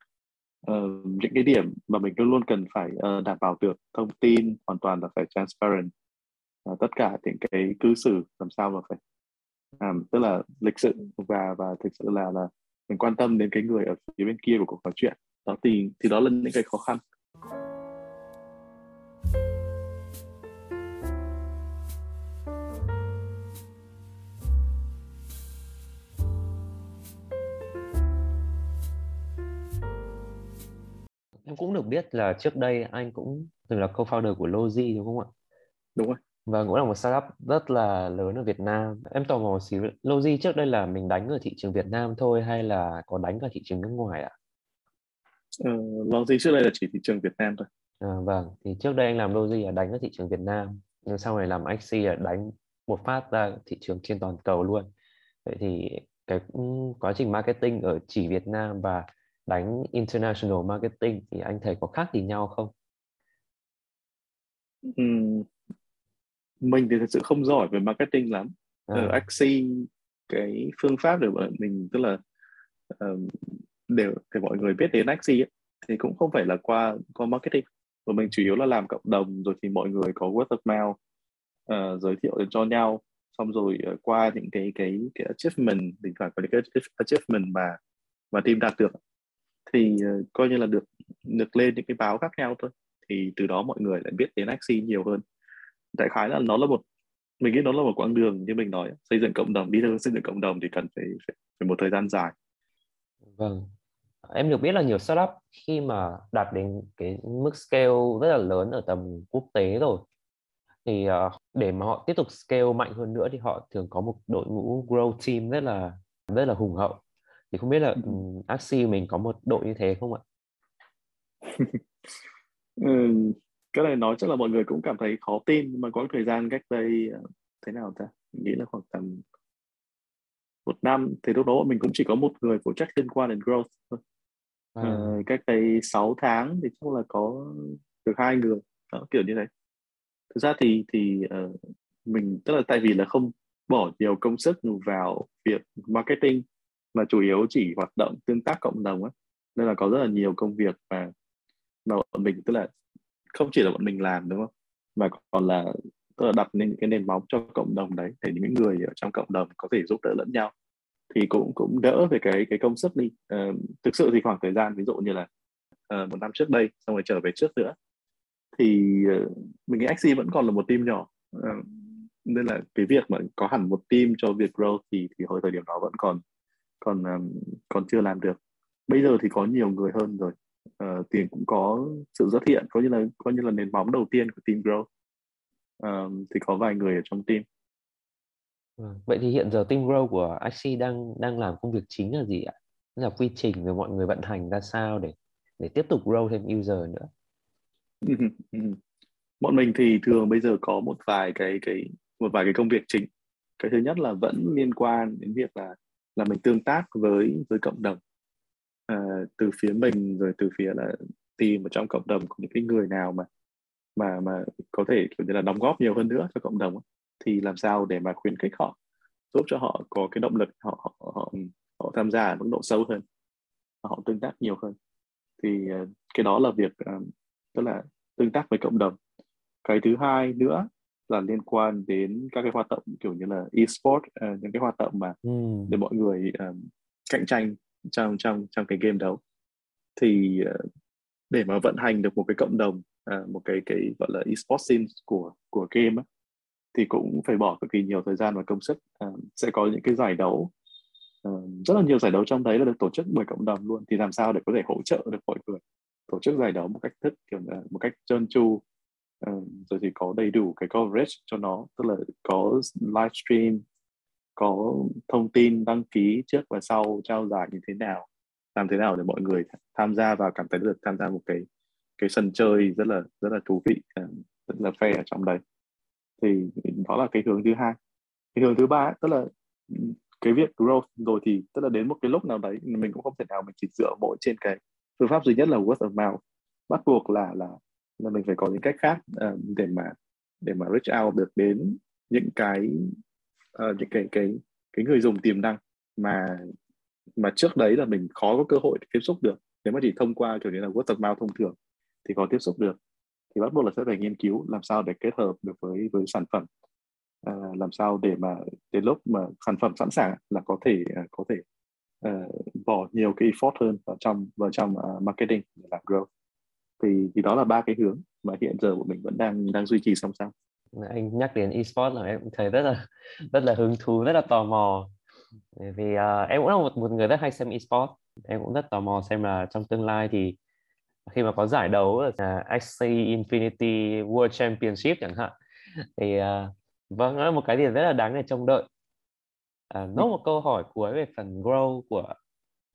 Uh, những cái điểm mà mình luôn luôn cần phải uh, đảm bảo được thông tin hoàn toàn là phải transparent. Uh, tất cả những cái cư xử làm sao mà phải um, tức là lịch sự và và thực sự là là mình quan tâm đến cái người ở phía bên kia của cuộc trò chuyện. Đó thì thì đó là những cái khó khăn. Em cũng được biết là trước đây anh cũng từng là co-founder của Logi đúng không ạ? Đúng rồi. Và cũng là một startup rất là lớn ở Việt Nam. Em tò mò xíu, Logi trước đây là mình đánh ở thị trường Việt Nam thôi hay là có đánh cả thị trường nước ngoài ạ? Uh, Logi trước đây là chỉ thị trường Việt Nam thôi. À, vâng, thì trước đây anh làm Logi là đánh ở thị trường Việt Nam, nhưng sau này làm XC là đánh một phát ra thị trường trên toàn cầu luôn. Vậy thì cái quá trình marketing ở chỉ Việt Nam và đánh international marketing thì anh thấy có khác gì nhau không? Uhm, mình thì thật sự không giỏi về marketing lắm. À. Ở Axie cái phương pháp để mình tức là uh, để để mọi người biết đến Axie thì cũng không phải là qua qua marketing mà mình chủ yếu là làm cộng đồng rồi thì mọi người có word of mouth uh, giới thiệu cho nhau xong rồi uh, qua những cái cái cái achievement thỉnh thoảng có những cái achievement mà mà team đạt được thì uh, coi như là được được lên những cái báo khác nhau thôi. Thì từ đó mọi người lại biết đến Axie nhiều hơn. Đại khái là nó là một mình nghĩ nó là một quãng đường như mình nói xây dựng cộng đồng. Đi theo xây dựng cộng đồng thì cần phải, phải, phải một thời gian dài. Vâng. Em được biết là nhiều startup khi mà đạt đến cái mức scale rất là lớn ở tầm quốc tế rồi thì ờ, để mà họ tiếp tục scale mạnh hơn nữa thì họ thường có một đội ngũ grow team rất là rất là hùng hậu thì không biết là ừ. Axie mình có một đội như thế không ạ? ừ, cái này nói chắc là mọi người cũng cảm thấy khó tin nhưng mà có thời gian cách đây ờ, thế nào ta mình nghĩ là khoảng tầm một năm thì lúc đó mình cũng chỉ có một người phụ trách liên quan đến growth thôi à. uh, cách đây 6 tháng thì chắc là có được hai người đó, kiểu như thế thực ra thì thì uh, mình tức là tại vì là không bỏ nhiều công sức vào việc marketing mà chủ yếu chỉ hoạt động tương tác cộng đồng á. Nên là có rất là nhiều công việc mà mà bọn mình tức là không chỉ là bọn mình làm đúng không? Mà còn là tức là đặt nên những cái nền móng cho cộng đồng đấy để những người ở trong cộng đồng có thể giúp đỡ lẫn nhau. Thì cũng cũng đỡ về cái cái công sức đi. Uh, thực sự thì khoảng thời gian ví dụ như là uh, một năm trước đây xong rồi trở về trước nữa thì uh, mình nghĩ XC vẫn còn là một team nhỏ. Uh, nên là cái việc mà có hẳn một team cho việc grow thì thì hồi thời điểm đó vẫn còn còn còn chưa làm được. Bây giờ thì có nhiều người hơn rồi. Uh, tiền cũng có sự xuất hiện có như là có như là nền móng đầu tiên của team grow um, thì có vài người ở trong team. Vâng, vậy thì hiện giờ team grow của IC đang đang làm công việc chính là gì ạ? Là quy trình về mọi người vận hành ra sao để để tiếp tục grow thêm user nữa? Bọn mình thì thường bây giờ có một vài cái cái một vài cái công việc chính. Cái thứ nhất là vẫn liên quan đến việc là là mình tương tác với với cộng đồng. À, từ phía mình rồi từ phía là tìm ở trong cộng đồng có những cái người nào mà mà mà có thể kiểu như là đóng góp nhiều hơn nữa cho cộng đồng thì làm sao để mà khuyến khích họ giúp cho họ có cái động lực họ họ họ, họ tham gia ở mức độ sâu hơn họ tương tác nhiều hơn. Thì à, cái đó là việc à, tức là tương tác với cộng đồng. Cái thứ hai nữa là liên quan đến các cái hoạt động kiểu như là e-sport uh, những cái hoạt động mà ừ. để mọi người uh, cạnh tranh trong trong trong cái game đấu. Thì uh, để mà vận hành được một cái cộng đồng uh, một cái cái gọi là e-sport scene của của game á, thì cũng phải bỏ cực kỳ nhiều thời gian và công sức. Uh, sẽ có những cái giải đấu uh, rất là nhiều giải đấu trong đấy là được tổ chức bởi cộng đồng luôn. Thì làm sao để có thể hỗ trợ được mọi người tổ chức giải đấu một cách thức kiểu là một cách trơn tru uh, rồi thì có đầy đủ cái coverage cho nó tức là có livestream có thông tin đăng ký trước và sau trao giải như thế nào làm thế nào để mọi người tham gia và cảm thấy được tham gia một cái cái sân chơi rất là rất là thú vị ờ, rất là fair ở trong đấy. Thì đó là cái hướng thứ hai. Cái hướng thứ ba tức là cái việc growth rồi thì tức là đến một cái lúc nào đấy mình cũng không thể nào mình chỉ dựa mỗi trên cái phương pháp duy nhất là word of mouth. Bắt buộc là là là mình phải có những cách khác uh, để mà để mà reach out được đến những cái uh, những cái cái cái người dùng tiềm năng mà mà trước đấy là mình khó có cơ hội để tiếp xúc được. Nếu mà chỉ thông qua kiểu như là word of mouth thông thường thì có tiếp xúc được thì bắt buộc là sẽ phải nghiên cứu làm sao để kết hợp được với với sản phẩm. À, làm sao để mà đến lúc mà sản phẩm sẵn sàng là có thể có thể uh, bỏ nhiều cái effort hơn vào trong vào trong uh, marketing để làm growth thì thì đó là ba cái hướng mà hiện giờ của mình vẫn đang đang duy trì song song. Anh nhắc đến esports là em thấy rất là rất là hứng thú rất là tò mò. Vì uh, em cũng là một một người rất hay xem esports. Em cũng rất tò mò xem là trong tương lai thì khi mà có giải đấu uh, à, XC Infinity World Championship chẳng hạn thì uh, vâng đó là một cái gì rất là đáng để trông đợi. À, nốt một câu hỏi cuối về phần grow của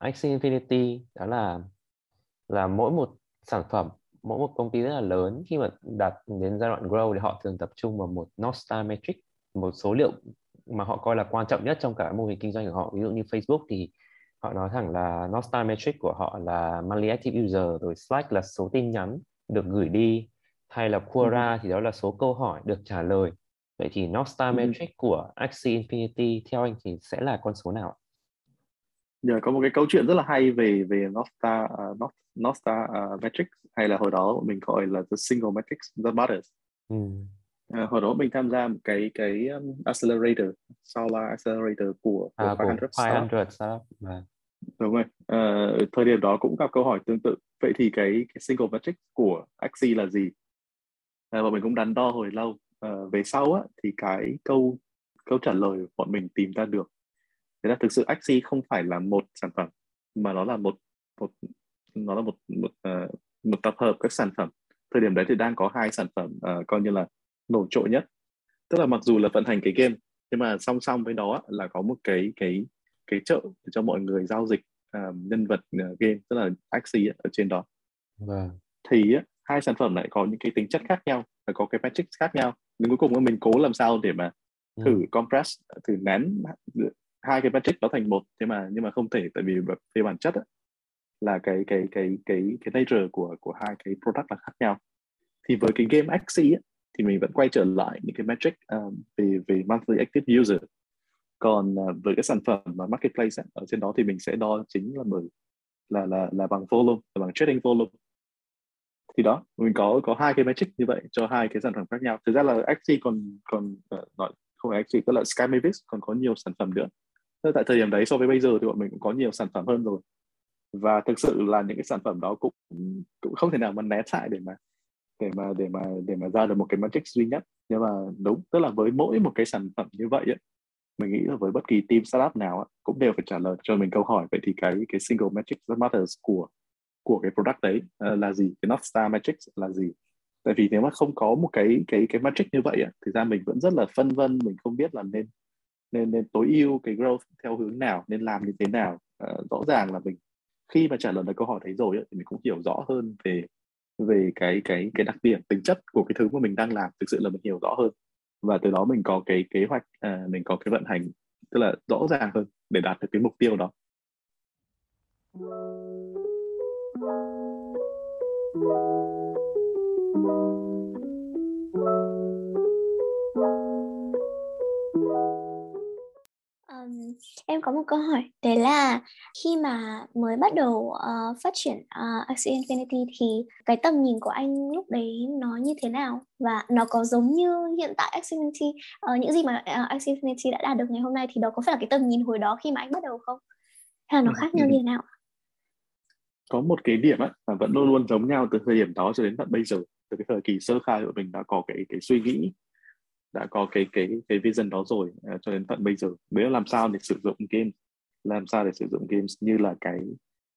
XC Infinity đó là là mỗi một sản phẩm mỗi một công ty rất là lớn khi mà đạt đến giai đoạn grow thì họ thường tập trung vào một North Star metric một số liệu mà họ coi là quan trọng nhất trong cả mô hình kinh doanh của họ ví dụ như Facebook thì họ nói thẳng là North Star metric của họ là monthly active user rồi Slack là số tin nhắn được gửi đi hay là Quora ừ. thì đó là số câu hỏi được trả lời vậy thì North Star ừ. metric của Axie Infinity theo anh thì sẽ là con số nào Giờ có một cái câu chuyện rất là hay về về North Star uh, North, North Star uh, metrics hay là hồi đó mình gọi là the single metrics that matters. Ừ. Uh, hồi đó mình tham gia một cái cái um, accelerator, Solar Accelerator của, của à, 500 startup. 500 startup. À. Đúng rồi. Uh, thời điểm đó cũng gặp câu hỏi tương tự. Vậy thì cái, cái single metrics của Axie là gì? Uh, và mình cũng đắn đo hồi lâu. Uh, về sau á, thì cái câu câu trả lời bọn mình tìm ra được thế là thực sự Axie không phải là một sản phẩm mà nó là một một nó là một một uh, một tập hợp các sản phẩm thời điểm đấy thì đang có hai sản phẩm uh, coi như là nổi trội nhất tức là mặc dù là vận hành cái game nhưng mà song song với đó là có một cái cái cái chợ để cho mọi người giao dịch uh, nhân vật uh, game tức là Axie ở trên đó vâng. thì uh, hai sản phẩm lại có những cái tính chất khác nhau và có cái metrics khác nhau nhưng cuối cùng mình cố làm sao để mà thử ừ. compress thử nén hai cái metric đó thành một nhưng mà nhưng mà không thể tại vì về bản chất ấy, là cái cái cái cái cái nature của của hai cái product là khác nhau. Thì với cái game Axie ấy, thì mình vẫn quay trở lại những cái metric um, về về monthly active user. Còn uh, với cái sản phẩm mà marketplace ấy, ở trên đó thì mình sẽ đo chính là bởi là là là bằng volume là bằng trading volume. Thì đó mình có có hai cái metric như vậy cho hai cái sản phẩm khác nhau. Thực ra là Axie còn còn uh, nói không phải Axie tức là Sky Mavis còn có nhiều sản phẩm nữa tại thời điểm đấy so với bây giờ thì bọn mình cũng có nhiều sản phẩm hơn rồi. Và thực sự là những cái sản phẩm đó cũng cũng không thể nào mà né lại để mà để mà để mà để mà ra được một cái matrix duy nhất. Nhưng mà đúng tức là với mỗi một cái sản phẩm như vậy ấy, mình nghĩ là với bất kỳ team startup nào ấy, cũng đều phải trả lời cho mình câu hỏi vậy thì cái cái single matrix that matters của của cái product đấy uh, là gì? Cái north star matrix là gì? Tại vì nếu mà không có một cái cái cái matrix như vậy ấy, thì ra mình vẫn rất là phân vân mình không biết là nên nên nên tối ưu cái growth theo hướng nào nên làm như thế nào. Uh, rõ ràng là mình khi mà trả lời được câu hỏi đấy rồi ấy, thì mình cũng hiểu rõ hơn về về cái cái cái đặc điểm tính chất của cái thứ mà mình đang làm. Thực sự là mình hiểu rõ hơn. Và từ đó mình có cái kế hoạch uh, mình có cái vận hành tức là rõ ràng hơn để đạt được cái mục tiêu đó. Em có một câu hỏi. Đấy là khi mà mới bắt đầu uh, phát triển uh, Axie Infinity thì cái tầm nhìn của anh lúc đấy nó như thế nào? Và nó có giống như hiện tại Axie Infinity uh, những gì mà uh, Axie Infinity đã đạt được ngày hôm nay thì đó có phải là cái tầm nhìn hồi đó khi mà anh bắt đầu không? Hay là nó khác nhau như thế nào có một cái điểm á mà vẫn luôn luôn giống nhau từ thời điểm đó cho đến tận bây giờ. Từ cái thời kỳ sơ khai của mình đã có cái cái suy nghĩ đã có cái cái cái vision đó rồi uh, cho đến tận bây giờ. Nếu làm sao để sử dụng game làm sao để sử dụng games như là cái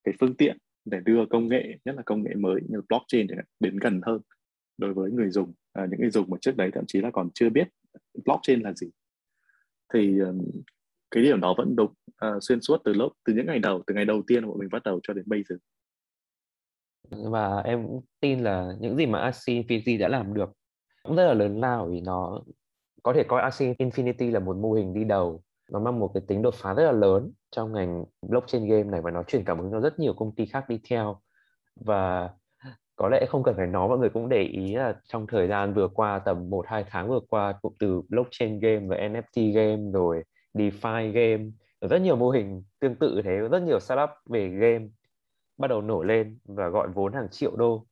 cái phương tiện để đưa công nghệ nhất là công nghệ mới như blockchain để đến gần hơn đối với người dùng. À, những người dùng mà trước đấy thậm chí là còn chưa biết blockchain là gì. Thì um, cái điểm đó vẫn đúng uh, xuyên suốt từ lớp từ những ngày đầu từ ngày đầu tiên bọn mình bắt đầu cho đến bây giờ. Và em cũng tin là những gì mà ACPG đã làm được cũng rất là lớn lao vì nó có thể coi Axie Infinity là một mô hình đi đầu. Nó mang một cái tính đột phá rất là lớn trong ngành blockchain game này và nó truyền cảm hứng cho rất nhiều công ty khác đi theo. Và có lẽ không cần phải nói, mọi người cũng để ý là trong thời gian vừa qua, tầm 1 2 tháng vừa qua, cũng từ blockchain game và NFT game rồi DeFi game rất nhiều mô hình tương tự thế rất nhiều startup về game bắt đầu nổi lên và gọi vốn hàng triệu đô.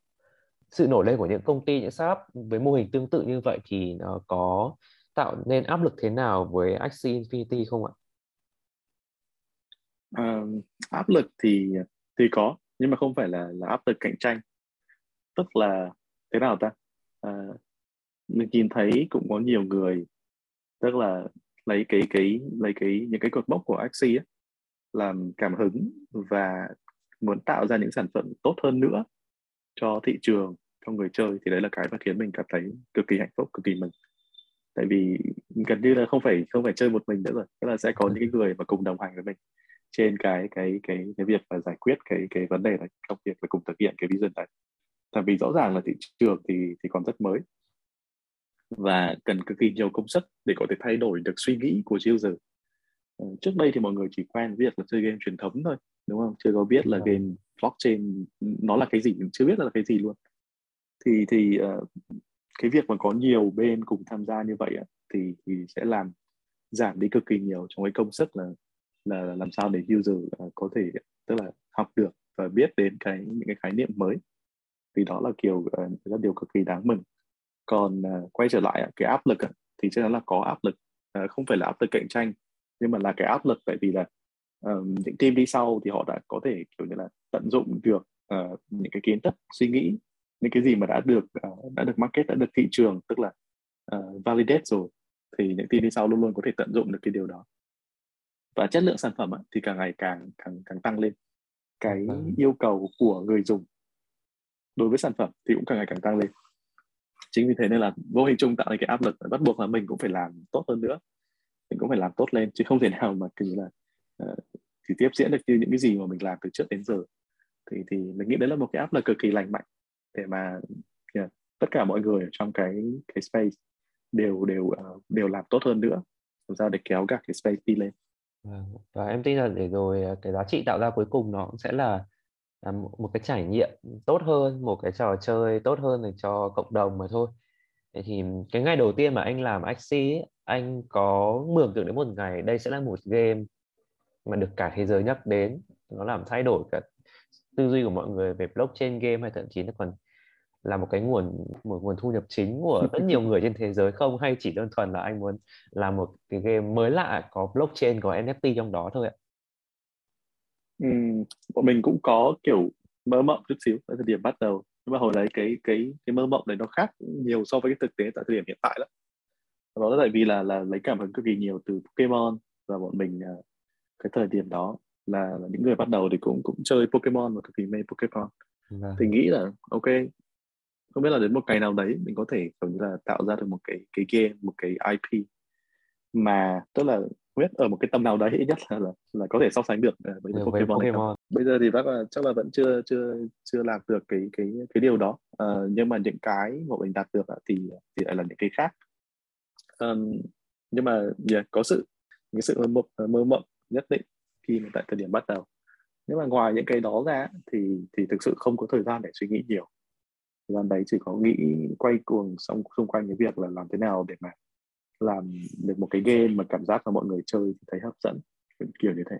Sự nổi lên của những công ty, những startup với mô hình tương tự như vậy thì nó có tạo nên áp lực thế nào với Axie Infinity không ạ? À, áp lực thì thì có nhưng mà không phải là là áp lực cạnh tranh. Tức là thế nào ta? À, mình nhìn thấy cũng có nhiều người tức là lấy cái cái lấy cái những cái cột mốc của Axie ấy, làm cảm hứng và muốn tạo ra những sản phẩm tốt hơn nữa cho thị trường cho người chơi. Thì đấy là cái mà khiến mình cảm thấy cực kỳ hạnh phúc cực kỳ mừng tại vì gần như là không phải không phải chơi một mình nữa rồi. Tức là sẽ có những người mà cùng đồng hành với mình trên cái cái cái cái việc mà giải quyết cái cái vấn đề này trong việc là cùng thực hiện cái vision này. Tại vì rõ ràng là thị trường thì thì còn rất mới. Và cần cực kỳ nhiều công sức để có thể thay đổi được suy nghĩ của user. Ờ, trước đây thì mọi người chỉ quen việc là chơi game truyền thống thôi đúng không? Chưa có biết là game blockchain nó là cái gì chưa biết là cái gì luôn. Thì thì uh, cái việc mà có nhiều bên cùng tham gia như vậy thì thì sẽ làm giảm đi cực kỳ nhiều trong cái công sức là là làm sao để user à, có thể tức là học được và biết đến cái những cái khái niệm mới. Thì đó là kiểu à, là điều cực kỳ đáng mừng. Còn à, quay trở lại cái áp lực thì chắc chắn là có áp lực. Không phải là áp lực cạnh tranh nhưng mà là cái áp lực tại vì là um, những team đi sau thì họ đã có thể kiểu như là tận dụng được uh, những cái kiến thức suy nghĩ những cái gì mà đã được uh, đã được market đã được thị trường tức là uh, validate rồi thì những team đi sau luôn luôn có thể tận dụng được cái điều đó. Và chất lượng sản phẩm thì càng ngày càng càng càng tăng lên. Cái vâng. yêu cầu của người dùng đối với sản phẩm thì cũng càng ngày càng tăng lên. Chính vì thế nên là vô hình chung tạo nên cái áp lực bắt buộc là mình cũng phải làm tốt hơn nữa. Mình cũng phải làm tốt lên chứ không thể nào mà kiểu là uh, chỉ tiếp diễn được như những cái gì mà mình làm từ trước đến giờ. Thì thì mình nghĩ đấy là một cái áp lực cực kỳ lành mạnh để mà yeah, tất cả mọi người ở trong cái cái space đều đều uh, đều làm tốt hơn nữa. Làm sao để kéo cả cái space đi lên? Vâng, và em tin là để rồi ờ, cái giá trị tạo ra cuối cùng nó cũng sẽ là là một cái trải nghiệm tốt hơn một cái trò chơi tốt hơn để cho cộng đồng mà thôi. Thì cái ngày đầu tiên mà anh làm Axie anh có mường tượng đến một ngày đây sẽ là một game mà được cả thế giới nhắc đến. Nó làm thay đổi cả tư duy của mọi người về blockchain game hay thậm chí nó còn là một cái nguồn một nguồn thu nhập chính của rất nhiều người trên thế giới không hay chỉ đơn thuần là anh muốn làm một cái game mới lạ có blockchain có NFT trong đó thôi ạ? Ừ, bọn mình cũng có kiểu mơ mộng chút xíu tại thời điểm bắt đầu nhưng mà hồi đấy cái cái cái mơ mộng đấy nó khác nhiều so với cái thực tế tại thời điểm hiện tại lắm. đó là tại vì là là lấy cảm hứng cực kỳ nhiều từ Pokemon và bọn mình à, cái thời điểm đó là, là những người bắt đầu thì cũng cũng chơi Pokemon và cực kỳ mê Pokemon. Vâng. thì nghĩ là ok không biết là đến một ngày nào đấy mình có thể kiểu như là tạo ra được một cái cái game một cái IP mà tức là biết ở một cái tầm nào đấy ít nhất là là, là có thể so sánh được uh, với, Pokemon, Pokemon. bây giờ thì bác là chắc là vẫn chưa chưa chưa làm được cái cái cái điều đó. Uh, nhưng mà những cái mà mình đạt được thì thì lại là những cái khác. Um, nhưng mà yeah, có sự cái sự mơ mơ mộng nhất định khi mà tại thời điểm bắt đầu. Nếu mà ngoài những cái đó ra thì thì thực sự không có thời gian để suy nghĩ nhiều. Thời gian đấy chỉ có nghĩ quay cuồng xung xung quanh cái việc là làm thế nào để mà làm được một cái game mà cảm giác là mọi người chơi thì thấy hấp dẫn kiểu như thế.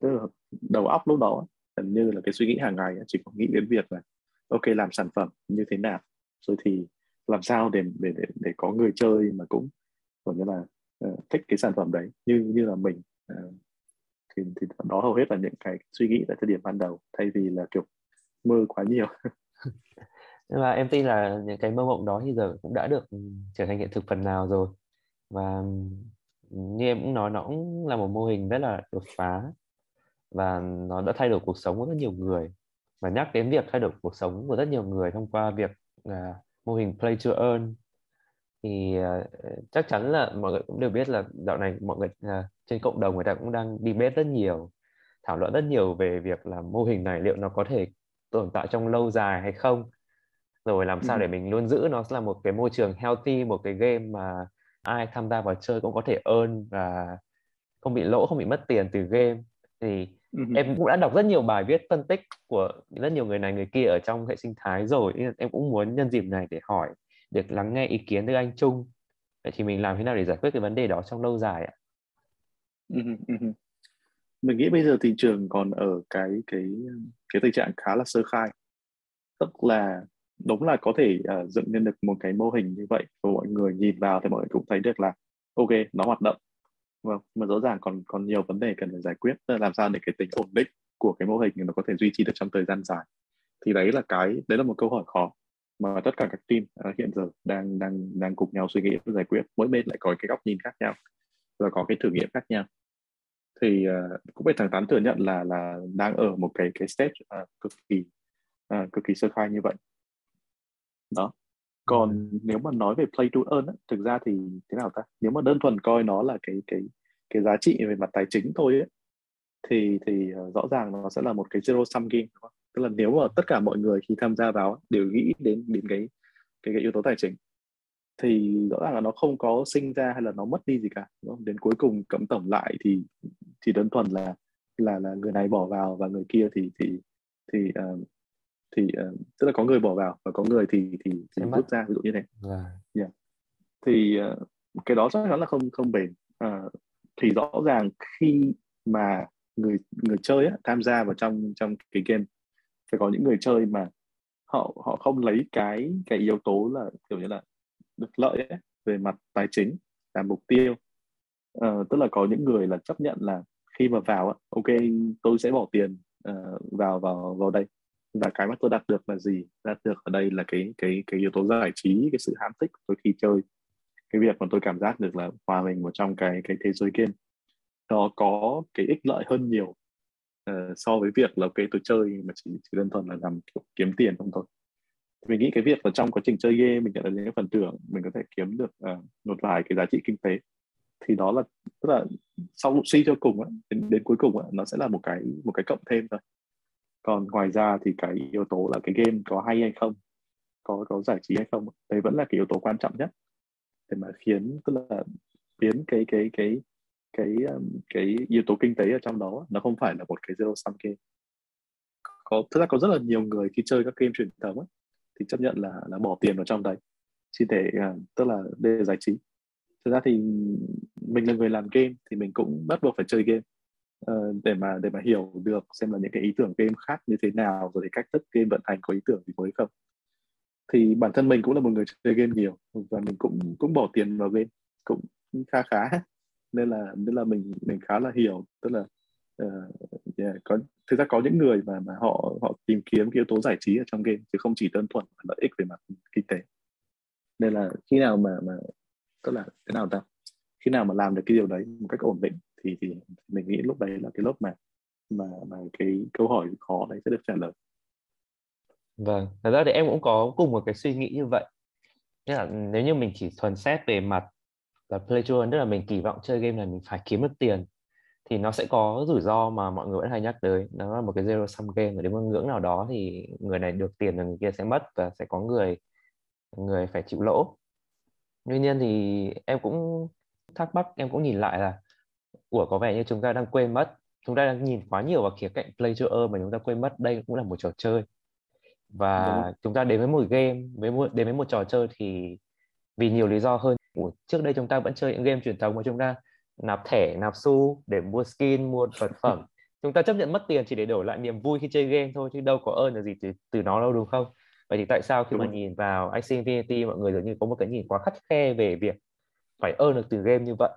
Tức là đầu óc lúc đó gần như là cái suy nghĩ hàng ngày chỉ có nghĩ đến việc là ok làm sản phẩm như thế nào rồi thì làm sao để để để, để có người chơi mà cũng kiểu như là uh, thích cái sản phẩm đấy như như là mình uh, thì thì đó hầu hết là những cái suy nghĩ tại thời điểm ban đầu thay vì là kiểu mơ quá nhiều. Nhưng mà em tin là những cái mơ mộng đó thì giờ cũng đã được ừ, trở thành hiện thực phần nào rồi. Và ừ, như em cũng nói nó cũng là một mô hình rất là đột phá và nó đã thay đổi cuộc sống của rất nhiều người. Và nhắc đến việc thay đổi cuộc sống của rất nhiều người thông qua việc uh, mô hình play to earn thì uh, chắc chắn là mọi người cũng đều biết là dạo này mọi người uh, trên cộng đồng người ta cũng đang debate rất nhiều thảo luận rất nhiều về việc là mô hình này liệu nó có thể tồn tại trong lâu dài hay không. Rồi làm sao để mình luôn giữ nó là một cái môi trường healthy một cái game mà ai tham gia vào chơi cũng có thể earn và không bị lỗ không bị mất tiền từ game. Thì uh-huh. em cũng đã đọc rất nhiều bài viết phân tích của rất nhiều người này người kia ở trong hệ sinh thái rồi. Em cũng muốn nhân dịp này để hỏi được lắng nghe ý kiến từ anh Trung. Vậy thì mình làm thế nào để giải quyết cái vấn đề đó trong lâu dài ạ? Mình nghĩ bây giờ thị trường còn ở cái cái cái tình trạng khá là sơ khai. Tức là đúng là có thể uh, dựng nên được một cái mô hình như vậy và mọi người nhìn vào thì mọi người cũng thấy được là ok nó hoạt động. Vâng mà rõ ràng còn còn nhiều vấn đề cần phải giải quyết. Làm sao để cái tính ổn định của cái mô hình nó có thể duy trì được trong thời gian dài? Thì đấy là cái đấy là một câu hỏi khó mà tất cả các team uh, hiện giờ đang đang đang cùng nhau suy nghĩ và giải quyết. Mỗi bên lại có cái góc nhìn khác nhau và có cái thử nghiệm khác nhau thì uh, cũng phải thẳng thắn thừa nhận là là đang ở một cái cái stage uh, cực kỳ uh, cực kỳ sơ khai như vậy đó còn ừ. nếu mà nói về play to earn á, thực ra thì thế nào ta nếu mà đơn thuần coi nó là cái cái cái giá trị về mặt tài chính thôi ấy, thì thì uh, rõ ràng nó sẽ là một cái zero sum game đúng không? tức là nếu mà tất cả mọi người khi tham gia vào đều nghĩ đến đến cái cái, cái yếu tố tài chính thì rõ ràng là nó không có sinh ra hay là nó mất đi gì cả đúng không? đến cuối cùng cộng tổng lại thì thì đơn thuần là là là người này bỏ vào và người kia thì thì thì uh, thì uh, tức là có người bỏ vào và có người thì thì, thì rút ra ví dụ như thế yeah. Yeah. thì uh, cái đó chắc chắn là không không bền uh, thì rõ ràng khi mà người người chơi á, tham gia vào trong trong cái game phải có những người chơi mà họ họ không lấy cái cái yếu tố là kiểu như là được lợi ấy, về mặt tài chính là mục tiêu. Uh, tức là có những người là chấp nhận là khi mà vào ok tôi sẽ bỏ tiền uh, vào vào vào đây. Và cái mà tôi đạt được là gì? Đạt được ở đây là cái cái cái yếu tố giải trí cái sự ham thích của tôi khi chơi. Cái việc mà tôi cảm giác được là hòa mình vào trong cái cái thế giới game. Nó có cái ích lợi hơn nhiều uh, so với việc là cái tôi chơi mà chỉ, chỉ đơn thuần là làm kiểu kiếm tiền không thôi mình nghĩ cái việc là trong quá trình chơi game mình nhận được những phần thưởng mình có thể kiếm được uh, một vài cái giá trị kinh tế thì đó là tức là sau suy cho cùng á, đến, đến cuối cùng á, nó sẽ là một cái một cái cộng thêm thôi. Còn ngoài ra thì cái yếu tố là cái game có hay hay không có có giải trí hay không đấy vẫn là cái yếu tố quan trọng nhất để mà khiến tức là biến cái cái cái cái cái cái yếu tố kinh tế ở trong đó nó không phải là một cái zero sum game. Có thực ra có rất là nhiều người khi chơi các game truyền thống ấy, thì chấp nhận là là bỏ tiền vào trong đấy. Chỉ để uh, tức là để giải trí. Thực ra thì mình là người làm game thì mình cũng bắt buộc phải chơi game. Uh, để mà để mà hiểu được xem là những cái ý tưởng game khác như thế nào rồi thì cách thức game vận hành có ý tưởng gì mới không. Thì bản thân mình cũng là một người chơi game nhiều và mình cũng cũng bỏ tiền vào game cũng khá khá. Nên là nên là mình mình khá là hiểu tức là uh, yeah, có thực ra có những người mà mà họ họ tìm kiếm cái yếu tố giải trí ở trong game chứ không chỉ đơn thuần là lợi ích về mặt kinh tế. Nên là khi nào mà mà tức là thế nào ta? Khi nào mà làm được cái điều đấy một cách ổn định thì thì mình nghĩ lúc đấy là cái lúc mà mà mà cái câu hỏi khó đấy sẽ được trả lời. Vâng thật ra thì em cũng có cùng một cái suy nghĩ như vậy. Tức là nếu như mình chỉ thuần xét về mặt là play to earn tức là mình kỳ vọng chơi game này mình phải kiếm được tiền thì nó sẽ có rủi ro mà mọi người vẫn hay nhắc tới. Nó là một cái zero sum game ở đến một ngưỡng nào đó thì người này được tiền và người kia sẽ mất và sẽ có người người phải chịu lỗ. Tuy nhiên thì em cũng thắc mắc em cũng nhìn lại là của có vẻ như chúng ta đang quên mất. Chúng ta đang nhìn quá nhiều vào khía cạnh play to earn mà chúng ta quên mất. Đây cũng là một trò chơi. Và Đúng. chúng ta đến với một game với một đến với một trò chơi thì vì nhiều lý do hơn. Ủa, trước đây chúng ta vẫn chơi những game truyền thống mà chúng ta nạp thẻ nạp xu để mua skin mua vật phẩm chúng ta chấp nhận mất tiền chỉ để đổi lại niềm vui khi chơi game thôi chứ đâu có ơn là gì từ, từ nó đâu đúng không vậy thì tại sao khi đúng. mà nhìn vào Axie Infinity mọi người dường như có một cái nhìn quá khắt khe về việc phải ơn được từ game như vậy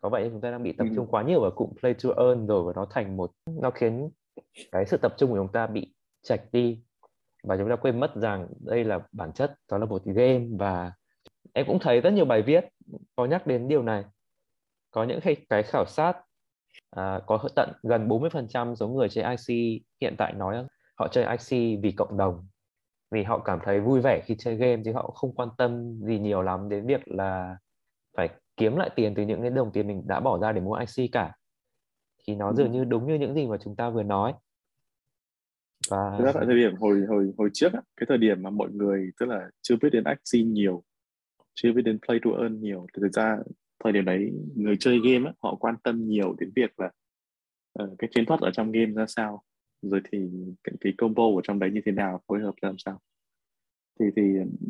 có vậy chúng ta đang bị tập ừ. trung quá nhiều vào cụm play to earn rồi và nó thành một nó khiến cái sự tập trung của chúng ta bị chạch đi và chúng ta quên mất rằng đây là bản chất đó là một game và em cũng thấy rất nhiều bài viết có nhắc đến điều này có những cái, cái khảo sát à, có tận gần 40% số người chơi IC hiện tại nói họ chơi IC vì cộng đồng vì họ cảm thấy vui vẻ khi chơi game chứ họ không quan tâm gì nhiều lắm đến việc là phải kiếm lại tiền từ những cái đồng tiền mình đã bỏ ra để mua IC cả. Thì nó dường như đúng như những gì mà chúng ta vừa nói. Và thực ra tại thời điểm hồi hồi hồi trước á, cái thời điểm mà mọi người tức là chưa biết đến Axie nhiều chưa biết đến play to earn nhiều thì thực ra thời điểm đấy người chơi game ấy, họ quan tâm nhiều đến việc là uh, cái chiến thuật ở trong game ra sao rồi thì cái, cái combo ở trong đấy như thế nào phối hợp làm sao. Thì thì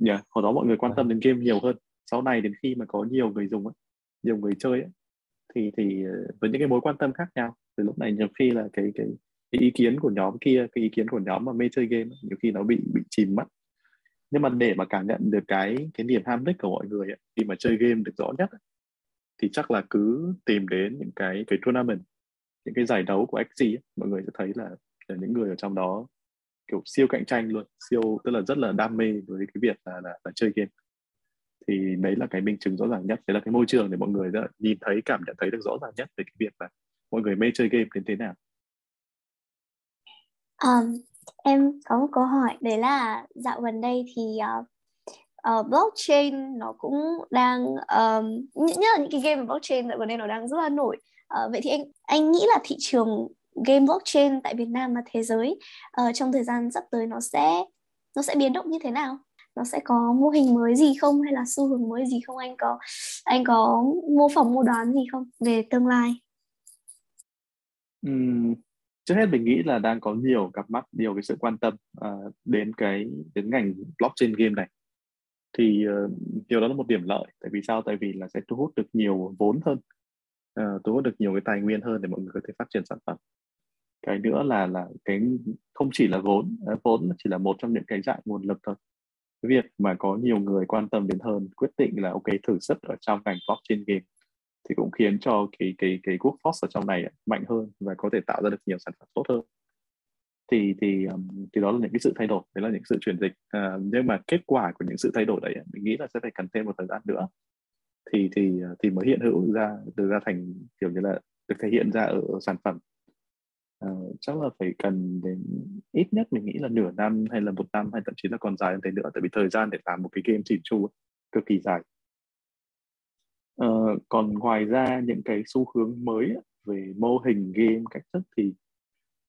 yeah, hồi đó mọi người quan tâm đến game nhiều hơn. Sau này đến khi mà có nhiều người dùng ấy, nhiều người chơi ấy, thì thì ờ, với những cái mối quan tâm khác nhau. Từ lúc này nhiều khi là cái cái cái ý kiến của nhóm kia cái ý kiến của nhóm mà mê chơi game nhiều khi nó bị bị chìm mất. Nhưng mà để mà cảm nhận được cái cái niềm ham thích của mọi người ấy, khi mà chơi game được rõ nhất ấy, thì chắc là cứ tìm đến những cái cái tournament những cái giải đấu của XG ấy, mọi người sẽ thấy là, là những người ở trong đó kiểu siêu cạnh tranh luôn siêu tức là rất là đam mê với cái việc là là, là chơi game. Thì đấy là cái minh chứng rõ ràng nhất đấy là cái môi trường để mọi người đã nhìn thấy cảm nhận thấy được rõ ràng nhất về cái việc là mọi người mê chơi game đến thế nào. Um, em có một câu hỏi đấy là dạo gần đây thì uh, uh, blockchain nó cũng đang um, nhất là những cái game blockchain dạo gần đây nó đang rất là nổi. Uh, vậy thì anh anh nghĩ là thị trường game blockchain tại Việt Nam và thế giới uh, trong thời gian sắp tới nó sẽ nó sẽ biến động như thế nào? Nó sẽ có mô hình mới gì không? Hay là xu hướng mới gì không? Anh có anh có mô phỏng mô đoán gì không về tương lai? Uhm, trước hết mình nghĩ là đang có nhiều cặp mắt nhiều cái sự quan tâm uh, đến cái đến ngành blockchain game này thì uh, điều đó là một điểm lợi tại vì sao? Tại vì là sẽ thu hút được nhiều vốn hơn uh, thu hút được nhiều cái tài nguyên hơn để mọi người có thể phát triển sản phẩm. Cái nữa là là cái không chỉ là vốn ờ, vốn chỉ là một trong những cái dạng nguồn lực thôi. Cái việc mà có nhiều người quan tâm đến hơn quyết định là ok thử sức ở trong ngành blockchain game thì cũng khiến cho cái cái cái quốc force ở trong này mạnh hơn và có thể tạo ra được nhiều sản phẩm tốt hơn thì thì thì đó là những cái sự thay đổi đấy là những sự chuyển dịch. À, nhưng mà kết quả của những sự thay đổi đấy mình nghĩ là sẽ phải cần thêm một thời gian nữa. Thì thì à, thì mới hiện hữu ra được ra thành kiểu như là được thể hiện ra ở, ở sản phẩm. Uh, chắc là phải cần đến ít nhất mình nghĩ là nửa năm hay là một năm hay thậm chí là còn dài hơn thế nữa tại vì thời gian để làm một cái game chỉn chu cực kỳ dài. Uh, còn ngoài ra những cái xu hướng mới về mô hình game cách thức thì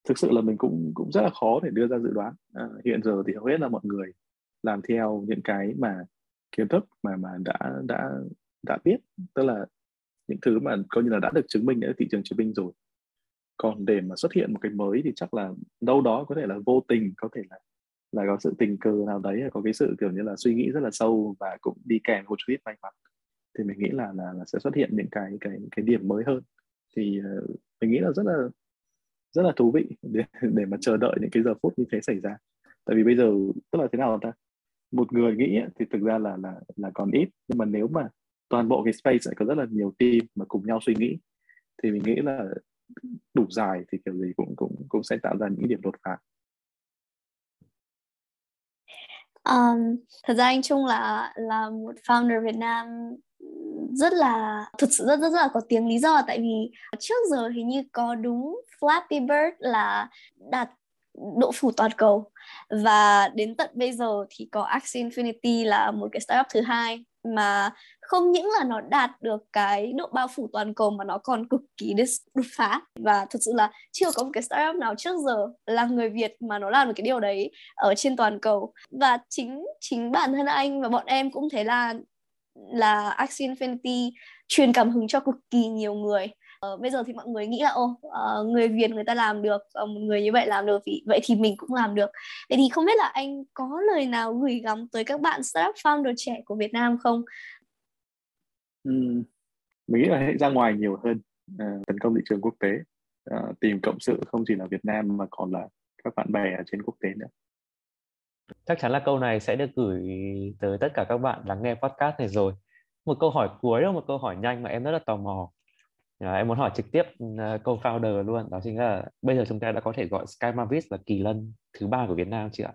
thực sự là mình cũng cũng rất là khó để đưa ra dự đoán. À, hiện giờ thì hầu hết là mọi người làm theo những cái mà kiến thức mà mà đã đã đã biết. Tức là những thứ mà coi như là đã được chứng minh ở thị trường chứng minh rồi. Còn để mà xuất hiện một cái mới thì chắc là đâu đó có thể là vô tình có thể là là có sự tình cờ nào đấy có cái sự kiểu như là suy nghĩ rất là sâu và cũng đi kèm một chút ít may mắn. Thì mình nghĩ là là, là sẽ xuất hiện những cái cái cái điểm mới hơn. Thì uh, mình nghĩ là rất là rất là thú vị để để mà chờ đợi những cái giờ phút như thế xảy ra. Tại vì bây giờ tức là thế nào ta? Một người nghĩ thì thực ra là là là còn ít. Nhưng mà nếu mà toàn bộ cái space lại có rất là nhiều team mà cùng nhau suy nghĩ thì mình nghĩ là đủ dài thì kiểu gì cũng cũng cũng sẽ tạo ra những điểm đột phá. Um, thật ra anh Trung là là một founder Việt Nam rất là, thực sự rất rất rất là có tiếng lý do. Tại vì trước giờ hình như có đúng Flappy Bird là đạt độ phủ toàn cầu. Và đến tận bây giờ thì có Axie Infinity là một cái startup thứ hai mà không những là nó đạt được cái độ bao phủ toàn cầu mà nó còn cực kỳ đột phá. Và thật sự là chưa có một cái startup nào trước giờ là người Việt mà nó làm được cái điều đấy ở trên toàn cầu. Và chính chính bản thân anh và bọn em cũng thấy là là Axie Infinity truyền cảm hứng cho cực kỳ nhiều người. Uh, bây giờ thì mọi người nghĩ là ô uh, người Việt người ta làm được uh, một người như vậy làm được thì vậy thì mình cũng làm được. Vậy thì không biết là anh có lời nào gửi gắm tới các bạn startup founder trẻ của Việt Nam không? Uhm, mình nghĩ là hãy ra ngoài nhiều hơn uh, tấn công thị trường quốc tế. Uh, tìm cộng sự không chỉ là Việt Nam mà còn là các bạn bè ở trên quốc tế nữa chắc chắn là câu này sẽ được gửi tới tất cả các bạn lắng nghe podcast này rồi một câu hỏi cuối đó một câu hỏi nhanh mà em rất là tò mò à, em muốn hỏi trực tiếp ờ, câu co-founder luôn đó chính là bây giờ chúng ta đã có thể gọi Sky Mavis là kỳ lân thứ ba của Việt Nam chưa ạ?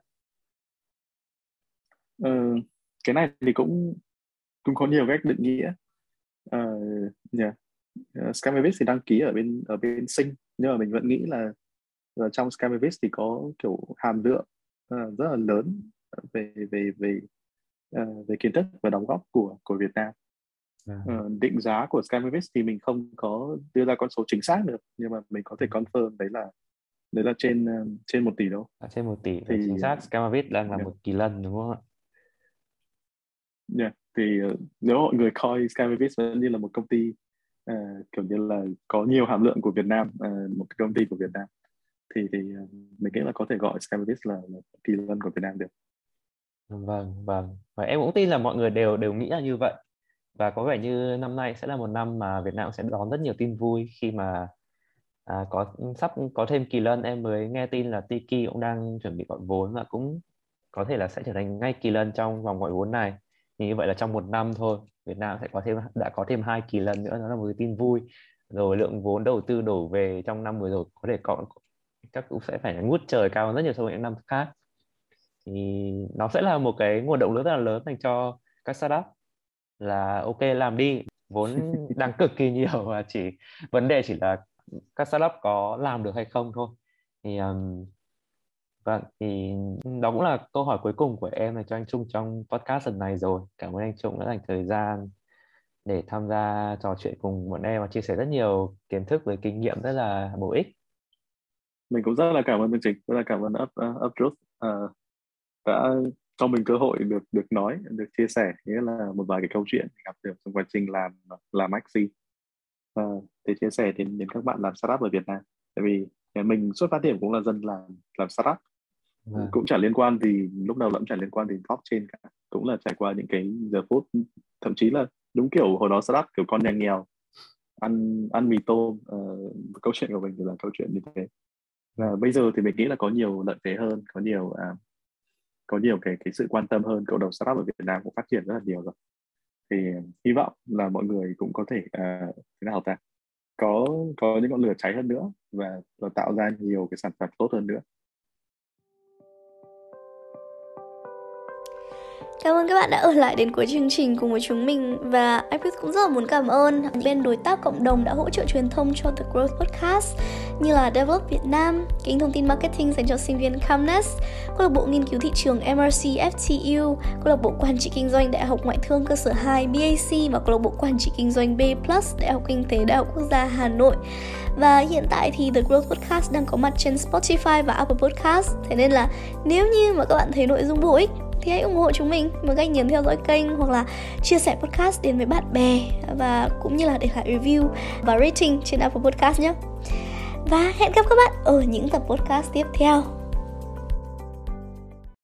Ừ, cái này thì cũng cũng có nhiều cách định nghĩa. Uh, yeah. Uh, Sky Mavis thì đăng ký ở bên ở bên sinh nhưng mà mình vẫn nghĩ là là trong Sky Mavis thì có kiểu hàm lượng uh, rất là lớn về về về uh, về kiến thức và đóng góp của của Việt Nam. Uh, định giá của Skymavis thì mình không có đưa ra con số chính xác được nhưng mà mình có thể confirm đấy là đấy là trên trên một tỷ đâu. À, trên một tỷ. Thì chính xác Scamavit đang là yeah. một kỳ lân đúng không ạ? Yeah. thì uh, nếu mọi người coi Scamavit vẫn như là một công ty uh, kiểu như là có nhiều hàm lượng của Việt Nam uh, một cái công ty của Việt Nam thì thì ờ, mình nghĩ là có thể gọi Scamavit là, là kỳ lân của Việt Nam được. Vâng vâng. Và em cũng tin là mọi người đều đều nghĩ là như vậy. Và có vẻ như năm nay sẽ là một năm mà Việt Nam sẽ đón rất nhiều tin vui khi mà à, có sắp có thêm kỳ lân. Em mới nghe tin là Tiki cũng đang chuẩn bị gọi vốn và cũng có thể là sẽ trở thành ngay kỳ lân trong vòng gọi vốn này. Thì như vậy là trong một năm thôi Việt Nam sẽ có thêm đã có thêm hai kỳ lân nữa đó là một cái tin vui. Rồi lượng vốn đầu tư đổ về trong năm vừa rồi có thể có chắc cũng sẽ phải ngút trời cao hơn rất nhiều so với những năm khác. Thì nó sẽ là một cái nguồn động lực rất là lớn dành cho các startup là ok làm đi vốn đang cực kỳ nhiều và chỉ vấn đề chỉ là các startup có làm được hay không thôi. Thì um, vâng thì đó cũng là câu hỏi cuối cùng của em là cho anh Trung trong podcast lần này rồi. Cảm ơn anh Trung đã dành thời gian để tham gia trò chuyện cùng bọn em và chia sẻ rất nhiều kiến thức với kinh nghiệm rất là bổ ích mình cũng rất là cảm ơn chương trình rất là cảm ơn up uh, up uh, đã cho mình cơ hội được được nói được chia sẻ nghĩa là một vài cái câu chuyện gặp được trong quá trình làm làm maxi. À, để chia sẻ đến đến các bạn làm startup ở Việt Nam. Tại vì mình xuất phát điểm cũng là dân làm làm startup. À. cũng chẳng liên quan gì lúc đầu cũng chẳng liên quan đến blockchain cả. Cũng là trải qua những cái giờ phút thậm chí là đúng kiểu hồi đó startup kiểu con nhà nghèo ăn ăn mì tôm uh, câu chuyện của mình thì là câu chuyện như thế và bây giờ thì mình nghĩ là có nhiều lợi thế hơn có nhiều uh, có nhiều cái cái sự quan tâm hơn. Cộng đồng startup ở Việt Nam cũng phát triển rất là nhiều rồi. Thì hy vọng là mọi người cũng có thể uh, thế nào ta? Có có những ngọn lửa cháy hơn nữa và, và tạo ra nhiều cái sản phẩm tốt hơn nữa. Cảm ơn các bạn đã ở lại đến cuối chương trình cùng với chúng mình và Ipris cũng rất là muốn cảm ơn những bên đối tác cộng đồng đã hỗ trợ truyền thông cho The Growth Podcast như là Develop Việt Nam, kênh thông tin marketing dành cho sinh viên Camness, câu lạc bộ nghiên cứu thị trường MRC FTU, câu lạc bộ quản trị kinh doanh Đại học Ngoại thương cơ sở 2 BAC và câu lạc bộ quản trị kinh doanh B Plus Đại học Kinh tế Đại học Quốc gia Hà Nội. Và hiện tại thì The Growth Podcast đang có mặt trên Spotify và Apple Podcast Thế nên là nếu như mà các bạn thấy nội dung bổ ích thì hãy ủng hộ chúng mình bằng cách nhấn theo dõi kênh hoặc là chia sẻ podcast đến với bạn bè và cũng như là để lại review và rating trên Apple Podcast nhé. Và hẹn gặp các bạn ở những tập podcast tiếp theo.